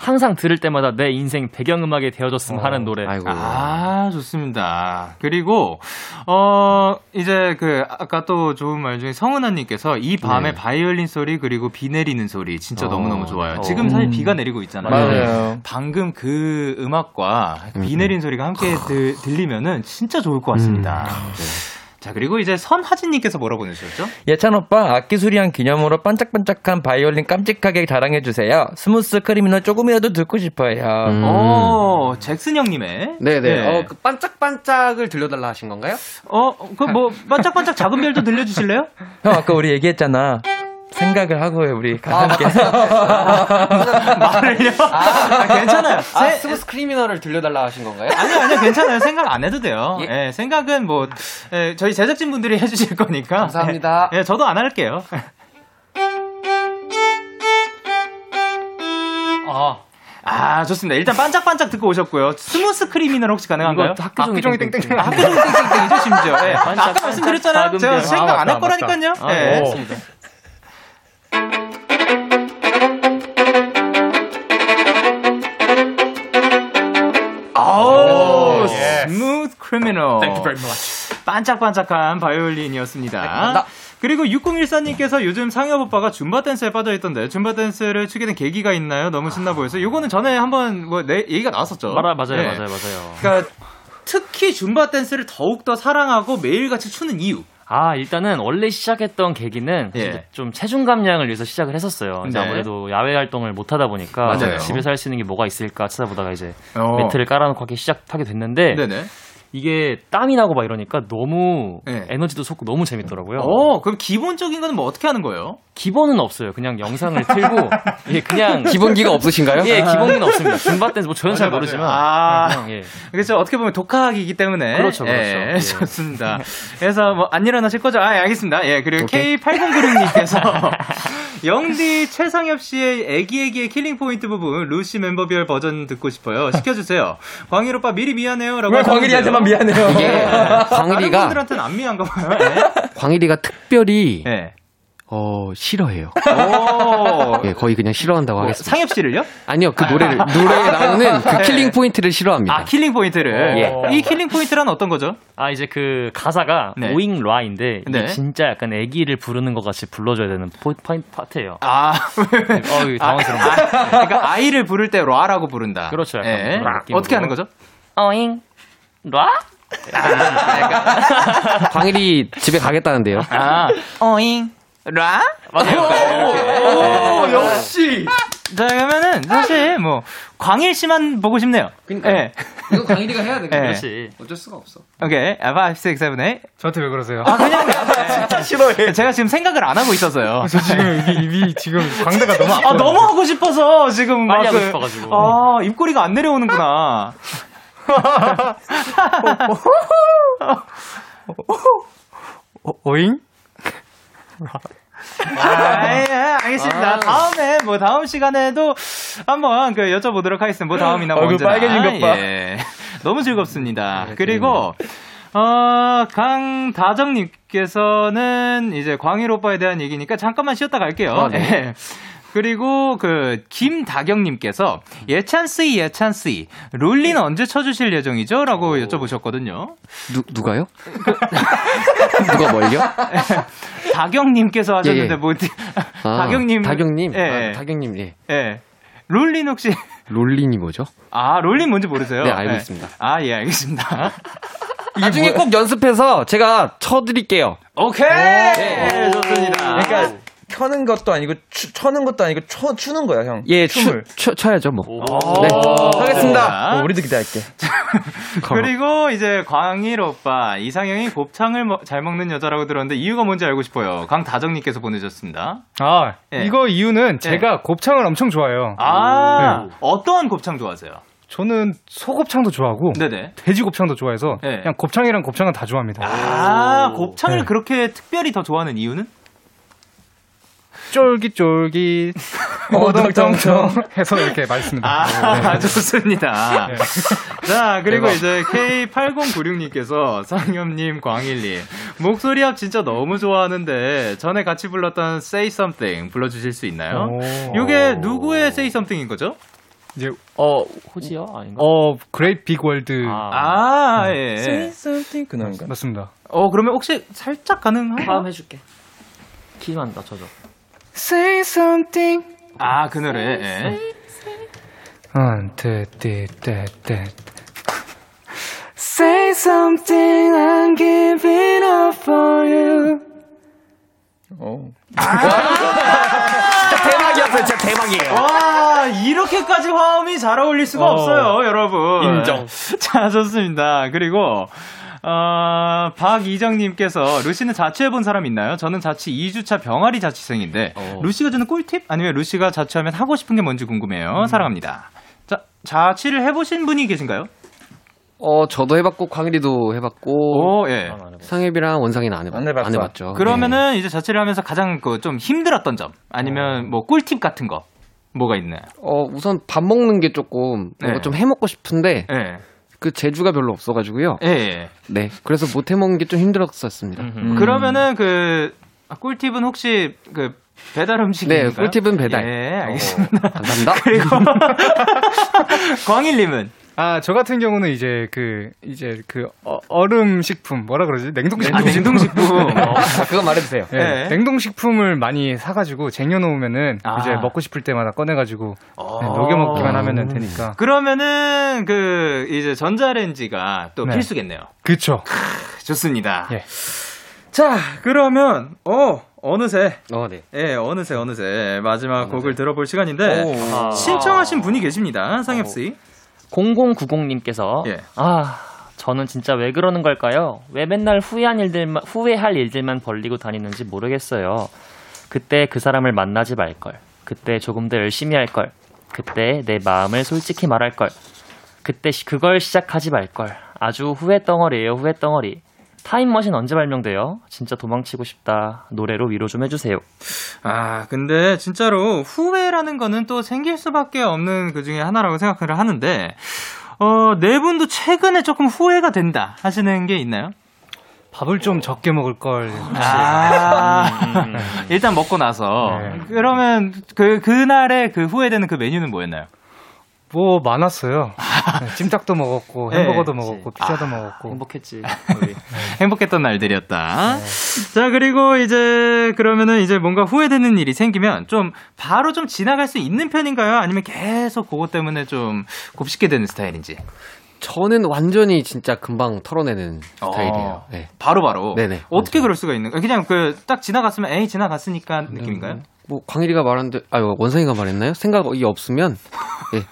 항상 들을 때마다 내 인생 배경음악이 되어줬으면 하는 노래. 아이고. 아, 좋습니다. 그리고, 어, 이제 그, 아까 또 좋은 말 중에 성은아님께서 이 밤에 네. 바이올린 소리 그리고 비 내리는 소리 진짜 어. 너무 너무 좋아요. 어. 지금 사실 비가 내리고 있잖아요. 맞아요. 방금 그 음악과 음, 비 내리는 소리가 함께 들, 들리면은 진짜 좋을 것 같습니다. 음. 자, 그리고 이제 선하진님께서 뭐라 보내주셨죠? 예찬 오빠 악기 수리한 기념으로 반짝반짝한 바이올린 깜찍하게 자랑해주세요. Smooth Criminal 조금이라도 듣고 싶어요. 음. 어, 잭슨 형님의. 네네. 네. 어, 그 반짝반짝을 들려달라 하신 건가요? 어, 그 뭐, 반짝반짝 작은 별도 들려주실래요? *laughs* 형 아까 우리 얘기했잖아. 생각을 하고요 우리 함께. *laughs* 말을요? 아, 괜찮아요. 아, 세- Smooth Criminal을 들려달라 하신 건가요? 아니요, 아니요, 괜찮아요. 생각 안 해도 돼요. 예. 예, 생각은 뭐, 예, 저희 제작진분들이 해주실 거니까. 감사합니다. 예, 예, 저도 안 할게요. 아, 아, 좋습니다. 일단 반짝반짝 듣고 오셨고요. Smooth Criminal 혹시 가능한가요? 이거 학교 종이 땡땡. 아, 학교 종이 땡땡땡이죠, 심지어. 예. 아까 말씀드렸잖아요. 제가 별. 생각 아, 안할 맞다, 맞다. 거라니까요. 아, 예. 오. 예. Smooth Criminal. 반짝반짝한 바이올린이었습니다. 그리고 6014님께서 요즘 상엽 오빠가 줌바 댄스에 빠져있던데 줌바 댄스를 추게 된 계기가 있나요? 너무 신나 보여서 요거는 전에 한번 뭐 내 얘기가 나왔었죠. 맞아, 맞아요, 네. 맞아요, 맞아요. 그러니까 특히 줌바 댄스를 더욱 더 사랑하고 매일같이 추는 이유. 아, 일단은 원래 시작했던 계기는 예. 좀 체중 감량을 위해서 시작을 했었어요. 이제 네. 아무래도 야외 활동을 못 하다 보니까 맞아요. 집에서 할 수 있는 게 뭐가 있을까 찾아보다가 이제 어. 매트를 깔아놓고 하기 시작하게 됐는데 네네. 이게 땀이 나고 막 이러니까 너무 네. 에너지도 솟고 너무 재밌더라고요. 어, 그럼 기본적인 거는 뭐 어떻게 하는 거예요? 기본은 없어요. 그냥 영상을 틀고 *laughs* 예, 그냥 기본기가 없으신가요? 예, 기본기는 없습니다. 줌바 댄스 뭐 저는 잘 맞아요, 모르지만. 아. 그냥, 예. 그렇죠. 어떻게 보면 독학이기 때문에. 그렇죠, 그렇죠. 예, 예. 좋습니다. 그래서 뭐 안 일어나실 거죠? 아, 예, 알겠습니다. 예, 그리고 오케이. K8096님께서 *laughs* 영디 최상엽 씨의 애기애기의 killing point 부분 루시 멤버별 버전 듣고 싶어요. 시켜주세요. 광일 오빠 미리 미안해요라고. 왜 광일이한테만 미안해요? *laughs* 이게 광일이가 분들한테는 안 미안가 봐요. 네. 광일이가 특별히 네. 어 싫어해요. 오. 예, 거의 그냥 싫어한다고 뭐, 하겠습니다. 상엽 씨를요? 아니요, 그 노래를 *laughs* 노래에 나오는 그 네. killing point를 싫어합니다. 아 killing point를. 예. 이 killing point란 어떤 거죠? 아 이제 그 가사가 네. 오잉 라인데 네. 진짜 약간 애기를 부르는 것 같이 불러줘야 되는 포, 포인트 파트예요. 아, 어우 당황스럽네. 아, 그러니까 아이를 부를 때 라라고 부른다. 그렇죠, 약간 예. 그런 느낌으로. 어떻게 하는 거죠? 어잉 라? *laughs* 광일이 집에 가겠다는데요. 아, 어잉 라? 맞아요. 오, 역시. 자 그러면은 사실 뭐 광일 씨만 보고 싶네요. 예. 이거 광일이가 해야 돼. 예. 그렇지. 어쩔 수가 없어. 오케이. 아, 5, 6, 7, 8. 저한테 왜 그러세요? 아, 그냥 네. 싫어해. 제가 지금 생각을 안 하고 있었어요. 저 지금 입이, 입이 지금 광대가 너무 아, 너무 하고 싶어서 지금 막 하고 그- 싶어가지고. 아, 입꼬리가 안 내려오는구나. 어, 오잉? 아, 예, 알겠습니다. 다음에, 뭐, 다음 시간에도 한번 그 여쭤보도록 하겠습니다. 뭐, 다음이나 뭐 얼굴. 빨개진 것 봐. 예. *laughs* 너무 즐겁습니다. 그리고, 어, 강다정님께서는 이제 광일 오빠에 대한 얘기니까 잠깐만 쉬었다 갈게요. 아, 네. 예. 그리고 그 김다경님께서 예찬씨 예찬씨 롤리는 언제 쳐주실 예정이죠? 라고 여쭤보셨거든요. 누 누가요? *laughs* 누가 뭘요? *laughs* 다경님께서 하셨는데 예, 예. 뭐 아, *laughs* 다경님 다경님. 예. 아, 다경님. 예. 예. 롤린 혹시 롤린이 뭐죠? 아 롤린 뭔지 모르세요? 네, 알고 예. 있습니다. 아 예 알겠습니다. 나중에 꼭 연습해서 제가 쳐드릴게요. 오케이 네, 좋습니다. 그러니까 켜는 것도 아니고 추, 쳐는 것도 아니고 쳐, 추는 거야 형. 예, 추, 춤을. 쳐, 쳐야죠, 뭐. 네. 하겠습니다. 어, 우리도 기대할게. *laughs* 그리고 이제 광일 오빠 이상형이 곱창을 먹- 잘 먹는 여자라고 들었는데 이유가 뭔지 알고 싶어요. 강다정님께서 보내줬습니다. 아, 예. 이거 이유는 제가 곱창을 엄청 좋아해요. 아 어떠한 곱창 좋아하세요? 저는 소곱창도 좋아하고 네네. 돼지 곱창도 좋아해서 네. 그냥 곱창이랑 곱창은 다 좋아합니다. 아 곱창을 네. 그렇게 특별히 더 좋아하는 이유는? 쫄깃쫄깃 *laughs* 오동통통 해서 이렇게 맛있습니다. 아, 좋습니다. 네. 자, 그리고 대박. 이제 K8096님께서 상엽님, 광일님, 목소리 합 진짜 너무 좋아하는데, 전에 같이 불렀던 Say Something 불러주실 수 있나요? 오. 요게 누구의 Say Something인 거죠? 이제 어 Hozier 아닌가? A Great Big World 아, 아, 예. something 그 노래인가? 맞습니다. 어, 그러면 혹시 살짝 가능한가요? 다음 해줄게. 키만 낮춰줘. Say something. 아, 그 노래. 예. One, two, three, three, three. Say something, I'm giving up for you. 어. 대박이었어요, 진짜 대박이에요. 와, 이렇게까지 화음이 잘 어울릴 수가 어. 없어요, 여러분. 인정. 자, 좋습니다. 그리고, 어, 박이정님께서, 루시는 자취해본 사람 있나요? 저는 자취 2주차 병아리 자취생인데, 루시가 주는 꿀팁? 아니면 루시가 자취하면 하고 싶은 게 뭔지 궁금해요. 사랑합니다. 자, 자취를 해보신 분이 계신가요? 어, 저도 해봤고, 광일이도 해봤고, 오, 예. 상엽이랑 원상이는 안, 해봤, 안 해봤어. 안 해봤죠. 그러면은 이제 자취를 하면서 가장 그 좀 힘들었던 점, 아니면 뭐 꿀팁 같은 거, 뭐가 있나요? 네. 어, 우선 밥 먹는 게 조금, 뭔가 네. 좀 해먹고 싶은데, 예. 그 재주가 별로 없어가지고요. 예, 예. 네. 그래서 못 해먹는 게 좀 힘들었었습니다. 음. 그러면은 그 아, 꿀팁은 혹시 그 배달 음식인가요? 네, 꿀팁은 배달. 예, 알겠습니다. 감사합니다. *laughs* 그리고 *laughs* 광일님은 아, 저 같은 경우는 이제 그 이제 그 어, 얼음 식품 뭐라 그러지? 냉동식품. 아, 냉동식품. 자, 그거 말해주세요. 예, 네. 냉동식품을 많이 사가지고 쟁여놓으면은 아. 이제 먹고 싶을 때마다 꺼내가지고 어. 네, 녹여 먹기만 하면은 되니까. 그러면은 그 이제 전자레인지가 또 네. 필수겠네요. 그쵸. 좋습니다. 예. 자, 그러면 어 어느새 어, 네. 예 어느새 어느새 마지막 곡을 들어볼 시간인데 오. 신청하신 분이 계십니다. 상엽 씨. 0090님께서 예. 아 저는 진짜 왜 그러는 걸까요? 왜 맨날 후회한 일들만 후회할 일들만 벌리고 다니는지 모르겠어요. 그때 그 사람을 만나지 말 걸. 그때 조금 더 열심히 할 걸. 그때 내 마음을 솔직히 말할 걸. 그때 시- 그걸 시작하지 말 걸. 아주 후회 덩어리예요, 후회 덩어리. 타임머신 언제 발명돼요? 진짜 도망치고 싶다. 노래로 위로 좀 해주세요. 아, 근데 진짜로 후회라는 거는 또 생길 수밖에 없는 그 중에 하나라고 생각을 하는데, 어, 네 분도 최근에 조금 후회가 된다 하시는 게 있나요? 밥을 좀 적게 먹을 걸. 아, 일단 먹고 나서. 그러면 그, 그날의 그 후회되는 그 메뉴는 뭐였나요? 뭐 많았어요. 네, 찜닭도 먹었고 네, 햄버거도 그치. 먹었고 피자도 아, 먹었고. 행복했지. *laughs* 행복했던 날들이었다. 자, 그리고 이제 그러면은 이제 뭔가 후회되는 일이 생기면 좀 바로 좀 지나갈 수 있는 편인가요? 아니면 계속 그것 때문에 좀 곱씹게 되는 스타일인지? 저는 완전히 진짜 금방 털어내는 스타일이에요. 네. 바로 바로. 네네. 어떻게 그럴 수가 있는? 그냥 그 딱 지나갔으면 에이 지나갔으니까 느낌인가요? 뭐 광일이가 말한데 아 원상이가 말했나요? 생각이 없으면 *laughs* 예.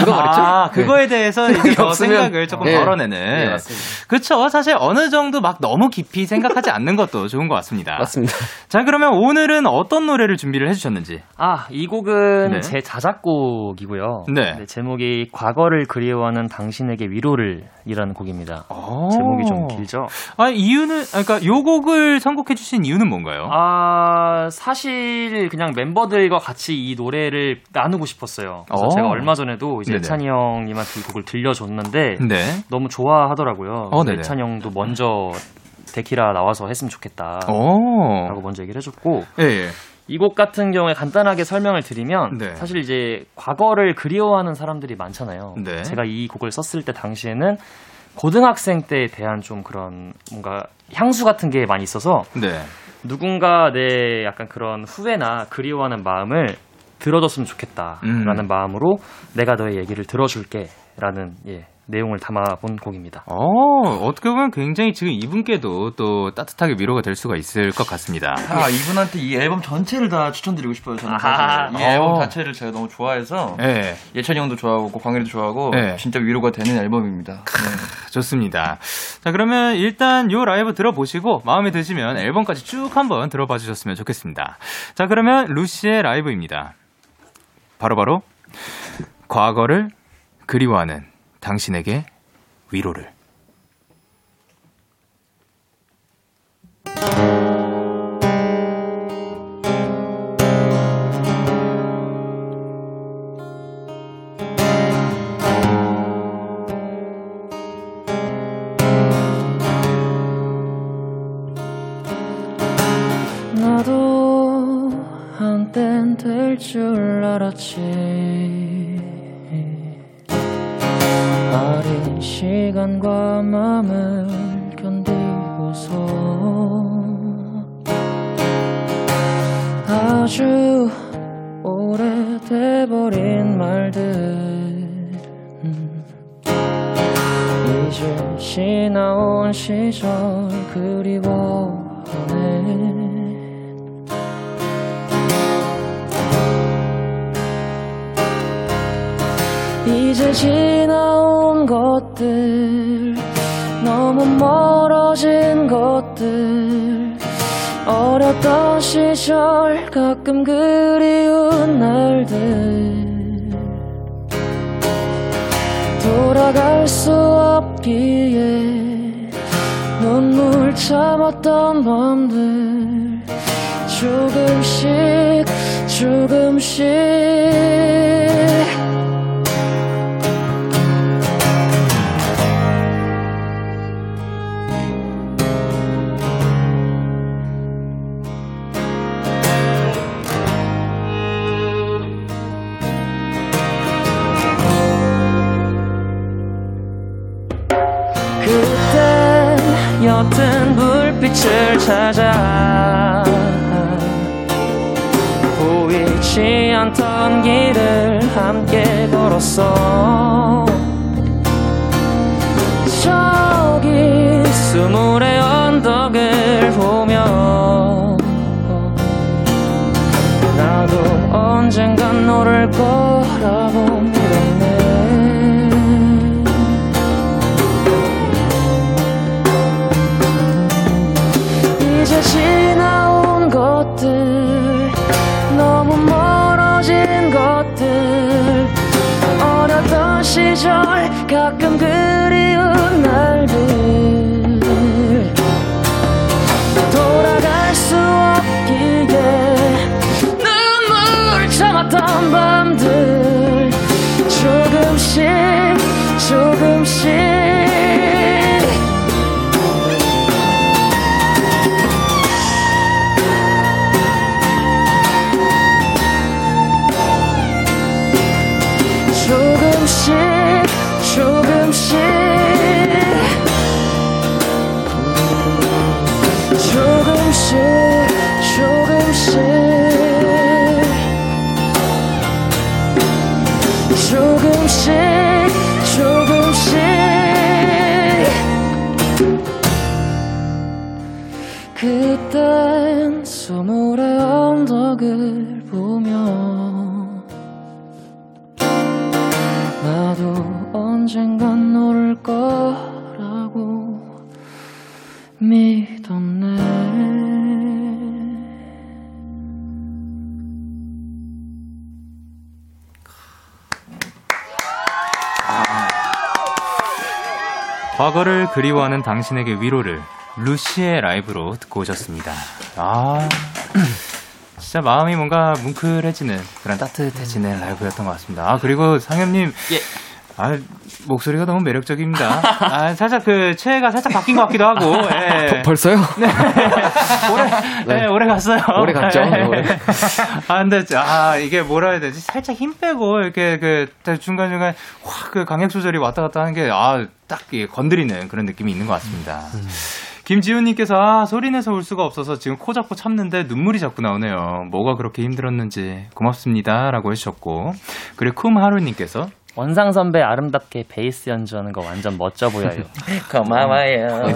누가 말했죠? 아, 그거에 대해서 이제 더 없으면- 생각을 조금 네. 덜어내는. 네, 맞습니다. 그쵸. 사실 어느 정도 막 너무 깊이 생각하지 않는 것도 좋은 것 같습니다. 맞습니다. 자, 그러면 오늘은 어떤 노래를 준비를 해주셨는지. 아, 이 곡은 네. 제 자작곡이고요. 네. 제목이 과거를 그리워하는 당신에게 위로를 이라는 곡입니다. 어. 제목이 좀 길죠? 아, 이유는, 아, 그러니까 요 곡을 선곡해 주신 이유는 뭔가요? 아, 사실 그냥 멤버들과 같이 이 노래를 나누고 싶었어요. 그래서 어. 제가 얼마 전에도 이제. 찬이 형님한테 이 곡을 들려줬는데 네. 너무 좋아하더라고요. 어. 찬이 형도 먼저 데키라 나와서 했으면 좋겠다. 오. 라고 먼저 얘기를 해줬고 예, 예. 이 곡 같은 경우에 간단하게 설명을 드리면 네. 사실 이제 과거를 그리워하는 사람들이 많잖아요. 네. 제가 이 곡을 썼을 때 당시에는 고등학생 때에 대한 좀 그런 뭔가 향수 같은 게 많이 있어서 네. 누군가 내 약간 그런 후회나 그리워하는 마음을 들어줬으면 좋겠다라는 음. 마음으로 내가 너의 얘기를 들어줄게라는 예, 내용을 담아본 곡입니다. 어, 어떻게 보면 굉장히 지금 이분께도 또 따뜻하게 위로가 될 수가 있을 것 같습니다. 아, 이분한테 이 앨범 전체를 다 추천드리고 싶어요. 저는 아하. 사실 이 앨범 어. 자체를 제가 너무 좋아해서 네. 예찬이 형도 좋아하고 광일이도 좋아하고 네. 진짜 위로가 되는 앨범입니다. 네. 좋습니다. 자, 그러면 일단 요 라이브 들어보시고 마음에 드시면 앨범까지 쭉 한번 들어봐 주셨으면 좋겠습니다. 자, 그러면 루시의 라이브입니다. 바로바로 과거를 그리워하는 당신에게 위로를. 그땐 옅은 불빛을 찾아 보이지 않던 길을 함께 걸었어. 저기 스물의 언덕을 보며 나도 언젠간 너를 거 시절 가끔 그 과거를 그리워하는 당신에게 위로를 루시의 라이브로 듣고 오셨습니다. 아, *clears throat* 진짜 마음이 뭔가 뭉클해지는 그런 따뜻해지는 라이브였던 것 같습니다. 아, 그리고 상현님. 아, 목소리가 너무 매력적입니다. 아, 살짝 그, 최애가 살짝 바뀐 것 같기도 하고, 예. 벌써요? 오래, *laughs* 네, 오래 갔어요. 오래 갔죠. 네, 오래. 아, 근데, 아, 이게 뭐라 해야 되지? 살짝 힘 빼고, 이렇게 그, 중간 중간, 확, 그 강약 조절이 왔다 갔다 하는 게, 아, 딱, 이게 건드리는 그런 느낌이 있는 것 같습니다. 김지훈님께서, 아, 소리내서 울 수가 없어서 지금 코 잡고 참는데 눈물이 자꾸 나오네요. 뭐가 그렇게 힘들었는지 고맙습니다. 라고 해주셨고. 그리고 쿰하루님께서, 원상 선배 아름답게 베이스 연주하는 거 완전 멋져 보여요. *laughs* 고마워요.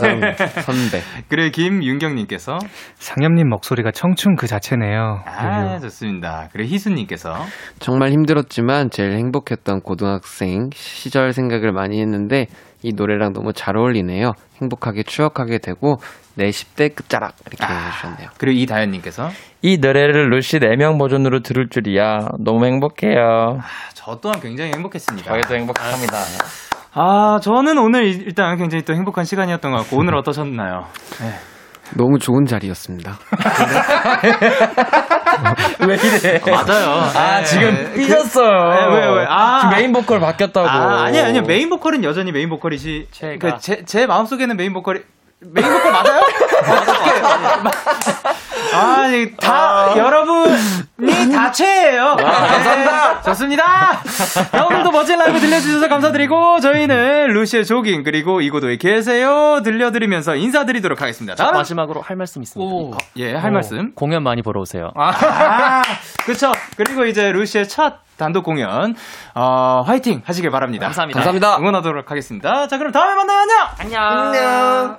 선배. 그리고 김윤경님께서, 상엽님 목소리가 청춘 그 자체네요. 아, 좋습니다. 그리고 희수님께서, 정말 힘들었지만 제일 행복했던 고등학생 시절 생각을 많이 했는데 이 노래랑 너무 잘 어울리네요. 행복하게 추억하게 되고 내 10대 끝자락 이렇게 해주셨네요. 그리고 이다현님께서, 이 노래를 루시 4명 버전으로 들을 줄이야. 너무 행복해요. 저 또한 굉장히 행복했습니다. 저희도 행복합니다. 아, 저는 오늘 일- 일단 굉장히 또 행복한 시간이었던 것 같고, 오늘 어떠셨나요? 너무 좋은 자리였습니다. *laughs* 왜 이래? 맞아요. 아, 네. 지금 삐졌어요. 네, 왜, 왜? 아. 지금 메인 보컬 바뀌었다고. 아, 아니요, 아니요. 메인 보컬은 여전히 메인 보컬이시. 제가. 그 제, 제 마음속에는 메인 보컬이. 메인 보컬 맞아요? *laughs* 아, 이게 다, 여러분이 다 최애예요. 감사합니다. 좋습니다. 자, 오늘도 멋진 라이브 들려주셔서 감사드리고, 저희는 루시의 조깅, 그리고 이고도에 계세요. 들려드리면서 인사드리도록 하겠습니다. 자, 다음, 마지막으로 할 말씀 있습니다. 예, 할 말씀. 공연 많이 보러 오세요. 아, *laughs* 그쵸. 그리고 이제 루시의 첫 단독 공연, 어, 화이팅 하시길 바랍니다. 감사합니다. 감사합니다. 응원하도록 하겠습니다. 자, 그럼 다음에 만나요. 안녕! 안녕.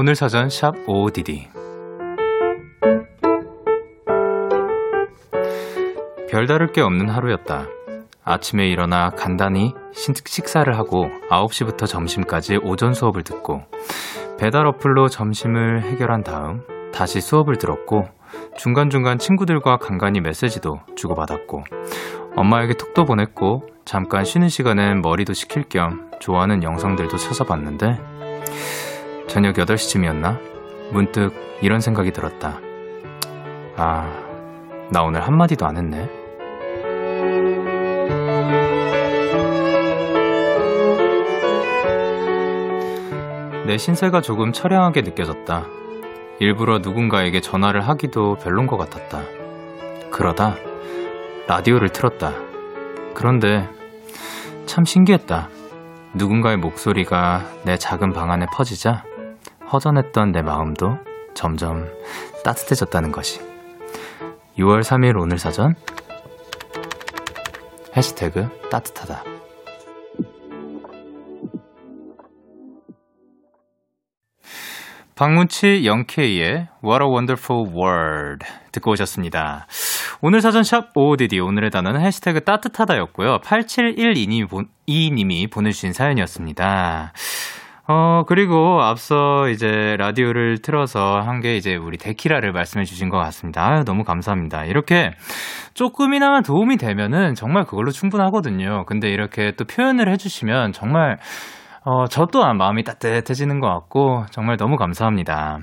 오늘 사전 샵 OODD 별다를 게 없는 하루였다. 아침에 일어나 간단히 식- 식사를 하고 9시부터 점심까지 오전 수업을 듣고 배달 어플로 점심을 해결한 다음 다시 수업을 들었고 중간중간 친구들과 간간히 메시지도 주고받았고 엄마에게 톡도 보냈고 잠깐 쉬는 시간엔 머리도 식힐 겸 좋아하는 영상들도 찾아봤는데 저녁 8시쯤이었나? 문득 이런 생각이 들었다. 아, 나 오늘 한마디도 안 했네. 내 신세가 조금 처량하게 느껴졌다. 일부러 누군가에게 전화를 하기도 별론 것 같았다. 그러다 라디오를 틀었다. 그런데 참 신기했다. 누군가의 목소리가 내 작은 방 안에 퍼지자 허전했던 내 마음도 점점 따뜻해졌다는 것이. 6월 3일 오늘 사전 해시태그 따뜻하다. 박문치 영케이의 What a Wonderful World 듣고 오셨습니다. 오늘 사전 샵 OODD 오늘의 단어는 해시태그 따뜻하다였고요. 8712님이, 보, 2님이 보내주신 사연이었습니다. 어, 그리고 앞서 이제 라디오를 틀어서 한 게 이제 우리 데키라를 말씀해 주신 것 같습니다. 아유, 너무 감사합니다. 이렇게 조금이나마 도움이 되면은 정말 그걸로 충분하거든요. 근데 이렇게 또 표현을 해 주시면 정말 어, 저 또한 마음이 따뜻해지는 것 같고 정말 너무 감사합니다.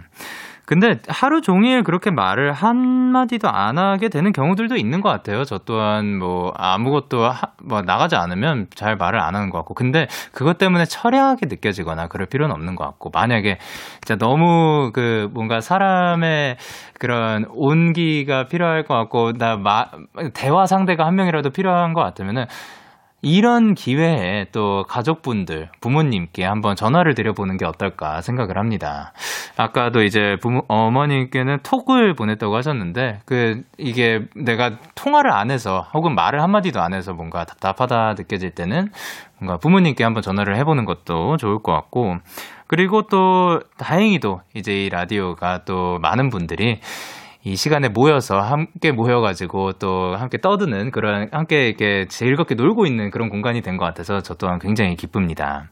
근데 하루 종일 그렇게 말을 한마디도 안 하게 되는 경우들도 있는 것 같아요. 저 또한 뭐 아무것도 하, 뭐 나가지 않으면 잘 말을 안 하는 것 같고. 근데 그것 때문에 처량하게 느껴지거나 그럴 필요는 없는 것 같고. 만약에 진짜 너무 그 뭔가 사람의 그런 온기가 필요할 것 같고, 나 마, 대화 상대가 한 명이라도 필요한 것 같으면은 이런 기회에 또 가족분들, 부모님께 한번 전화를 드려보는 게 어떨까 생각을 합니다. 아까도 이제 부모, 어머님께는 톡을 보냈다고 하셨는데, 그, 이게 내가 통화를 안 해서, 혹은 말을 한마디도 안 해서 뭔가 답답하다 느껴질 때는 뭔가 부모님께 한번 전화를 해보는 것도 좋을 것 같고, 그리고 또 다행히도 이제 이 라디오가 또 많은 분들이 이 시간에 모여서 함께 모여가지고 또 함께 떠드는 그런 함께 이렇게 즐겁게 놀고 있는 그런 공간이 된 것 같아서 저 또한 굉장히 기쁩니다.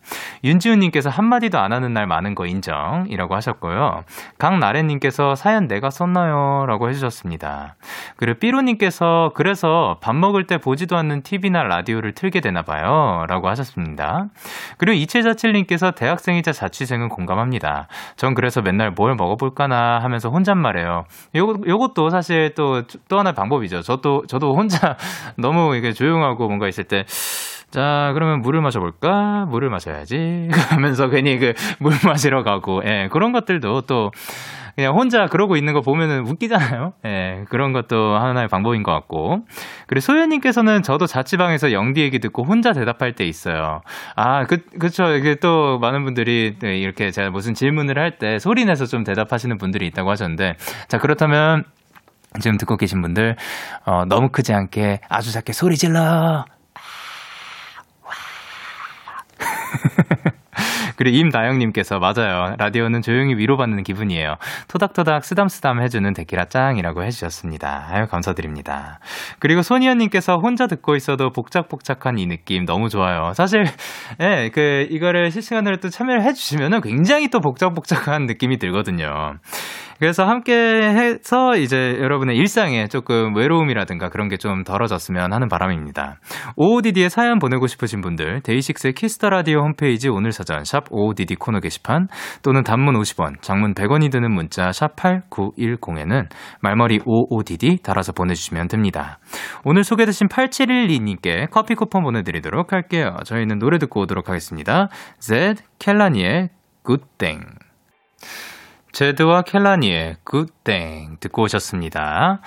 윤지훈님께서 한마디도 안 하는 날 많은 거 인정이라고 하셨고요. 강나래님께서 사연 내가 썼나요? 라고 해주셨습니다. 그리고 삐로님께서 그래서 밥 먹을 때 보지도 않는 TV나 라디오를 틀게 되나봐요. 라고 하셨습니다. 그리고 이채자칠님께서 대학생이자 자취생은 공감합니다. 전 그래서 맨날 뭘 먹어볼까나 하면서 혼잣말해요. 요것도 사실 또, 또 하나의 방법이죠. 저도, 저도 혼자 *laughs* 너무 이게 조용하고 뭔가 있을 때, 자, 그러면 물을 마셔볼까? 물을 마셔야지. *laughs* 하면서 괜히 그 물 마시러 가고, 예, 그런 것들도 또, 그냥 혼자 그러고 있는 거 보면은 웃기잖아요. 예, 그런 것도 하나의 방법인 것 같고. 그리고 소연님께서는 저도 자취방에서 영디 얘기 듣고 혼자 대답할 때 있어요. 아, 그, 그쵸. 이게 또 많은 분들이 네, 이렇게 제가 무슨 질문을 할 때 소리 내서 좀 대답하시는 분들이 있다고 하셨는데. 자, 그렇다면 지금 듣고 계신 분들, 어, 너무 크지 않게 아주 작게 소리 질러! *laughs* 그리고 임다영님께서 맞아요. 라디오는 조용히 위로받는 기분이에요. 토닥토닥 쓰담쓰담 해주는 데키라 짱이라고 해주셨습니다. 아유 감사드립니다. 그리고 소니언님께서 혼자 듣고 있어도 복작복작한 이 느낌 너무 좋아요. 사실 예, 그 이거를 실시간으로 또 참여를 해주시면은 굉장히 또 복작복작한 느낌이 들거든요. 그래서 함께 해서 이제 여러분의 일상에 조금 외로움이라든가 그런 게 좀 덜어졌으면 하는 바람입니다. OODD에 사연 보내고 싶으신 분들, 데이식스의 키스 더 라디오 홈페이지 오늘 사전 샵 OODD 코너 게시판 또는 단문 50원, 장문 100원이 드는 문자 샵 8910에는 말머리 OODD 달아서 보내주시면 됩니다. 오늘 소개되신 8712님께 커피 쿠폰 보내드리도록 할게요. 저희는 노래 듣고 오도록 하겠습니다. Z 켈라니의 굿땡. 제드와 켈라니의 굿땡 듣고 오셨습니다.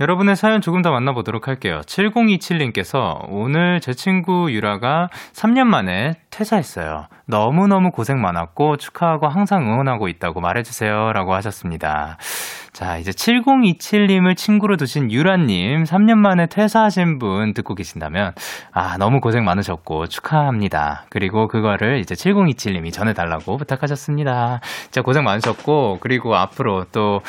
여러분의 사연 조금 더 만나보도록 할게요. 7027님께서 오늘 제 친구 유라가 3년 만에 퇴사했어요. 너무너무 고생 많았고 축하하고 항상 응원하고 있다고 말해주세요. 라고 하셨습니다. 자, 이제 7027님을 친구로 두신 유라님, 3년 만에 퇴사하신 분 듣고 계신다면, 아, 너무 고생 많으셨고, 축하합니다. 그리고 그거를 이제 7027님이 전해달라고 부탁하셨습니다. 진짜 고생 많으셨고, 그리고 앞으로 또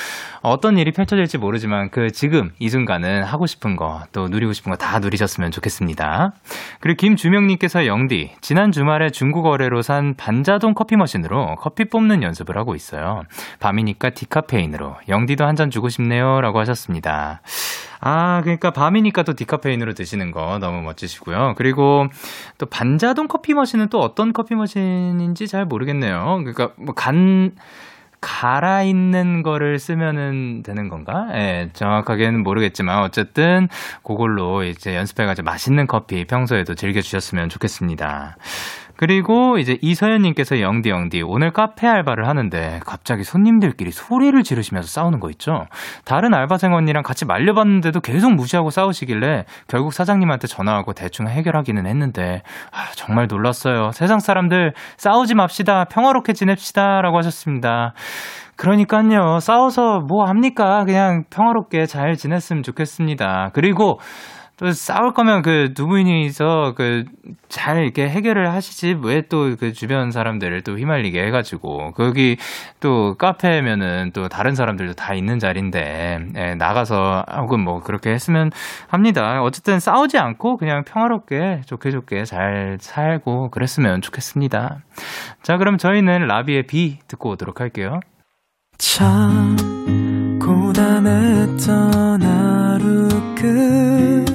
어떤 일이 펼쳐질지 모르지만, 그 지금 이 순간은 하고 싶은 거, 또 누리고 싶은 거 다 누리셨으면 좋겠습니다. 그리고 김주명님께서 영디, 지난 주말에 중국어래로 산 반자동 커피 머신으로 커피 뽑는 연습을 하고 있어요. 밤이니까 디카페인으로. 영디 커피도 한 잔 주고 싶네요. 라고 하셨습니다. 아, 그러니까 밤이니까 또 디카페인으로 드시는 거 너무 멋지시고요. 그리고 또 반자동 커피 머신은 또 어떤 커피 머신인지 잘 모르겠네요. 그러니까 뭐 간, 갈아 있는 거를 쓰면은 되는 건가? 예, 정확하게는 모르겠지만 어쨌든 그걸로 이제 연습해가지고 맛있는 커피 평소에도 즐겨 주셨으면 좋겠습니다. 그리고 이제 이서연님께서 영디 영디 오늘 카페 알바를 하는데 갑자기 손님들끼리 소리를 지르시면서 싸우는 거 있죠. 다른 알바생 언니랑 같이 말려봤는데도 계속 무시하고 싸우시길래 결국 사장님한테 전화하고 대충 해결하기는 했는데 아, 정말 놀랐어요. 세상 사람들 싸우지 맙시다 평화롭게 지냅시다라고 하셨습니다. 그러니까요 싸워서 뭐 합니까? 그냥 평화롭게 잘 지냈으면 좋겠습니다. 그리고 또 싸울 거면 그 두 분이서 그 잘 이렇게 해결을 하시지 왜 또 그 주변 사람들을 또 휘말리게 해가지고 거기 또 카페면은 또 다른 사람들도 다 있는 자리인데 예, 나가서 혹은 뭐 그렇게 했으면 합니다. 어쨌든 싸우지 않고 그냥 평화롭게 좋게 좋게 잘 살고 그랬으면 좋겠습니다. 자 그럼 저희는 라비의 비 듣고 오도록 할게요. 참 고단했던 하루 끝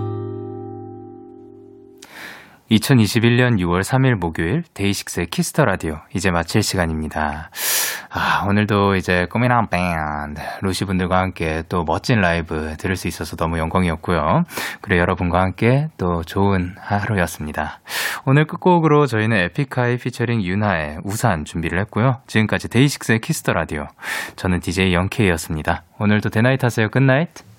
2021년 6월 3일 목요일 데이식스의 키스 더 라디오 이제 마칠 시간입니다. 아, 오늘도 이제 꽃미남 밴드 루시 분들과 함께 또 멋진 라이브 들을 수 있어서 너무 영광이었고요. 그리고 여러분과 함께 또 좋은 하루였습니다. 오늘 끝곡으로 저희는 에픽하이 피처링 윤하의 우산 준비를 했고요. 지금까지 데이식스의 키스 더 라디오 저는 DJ 영케이였습니다. 오늘도 대나잇 하세요. 끝나잇.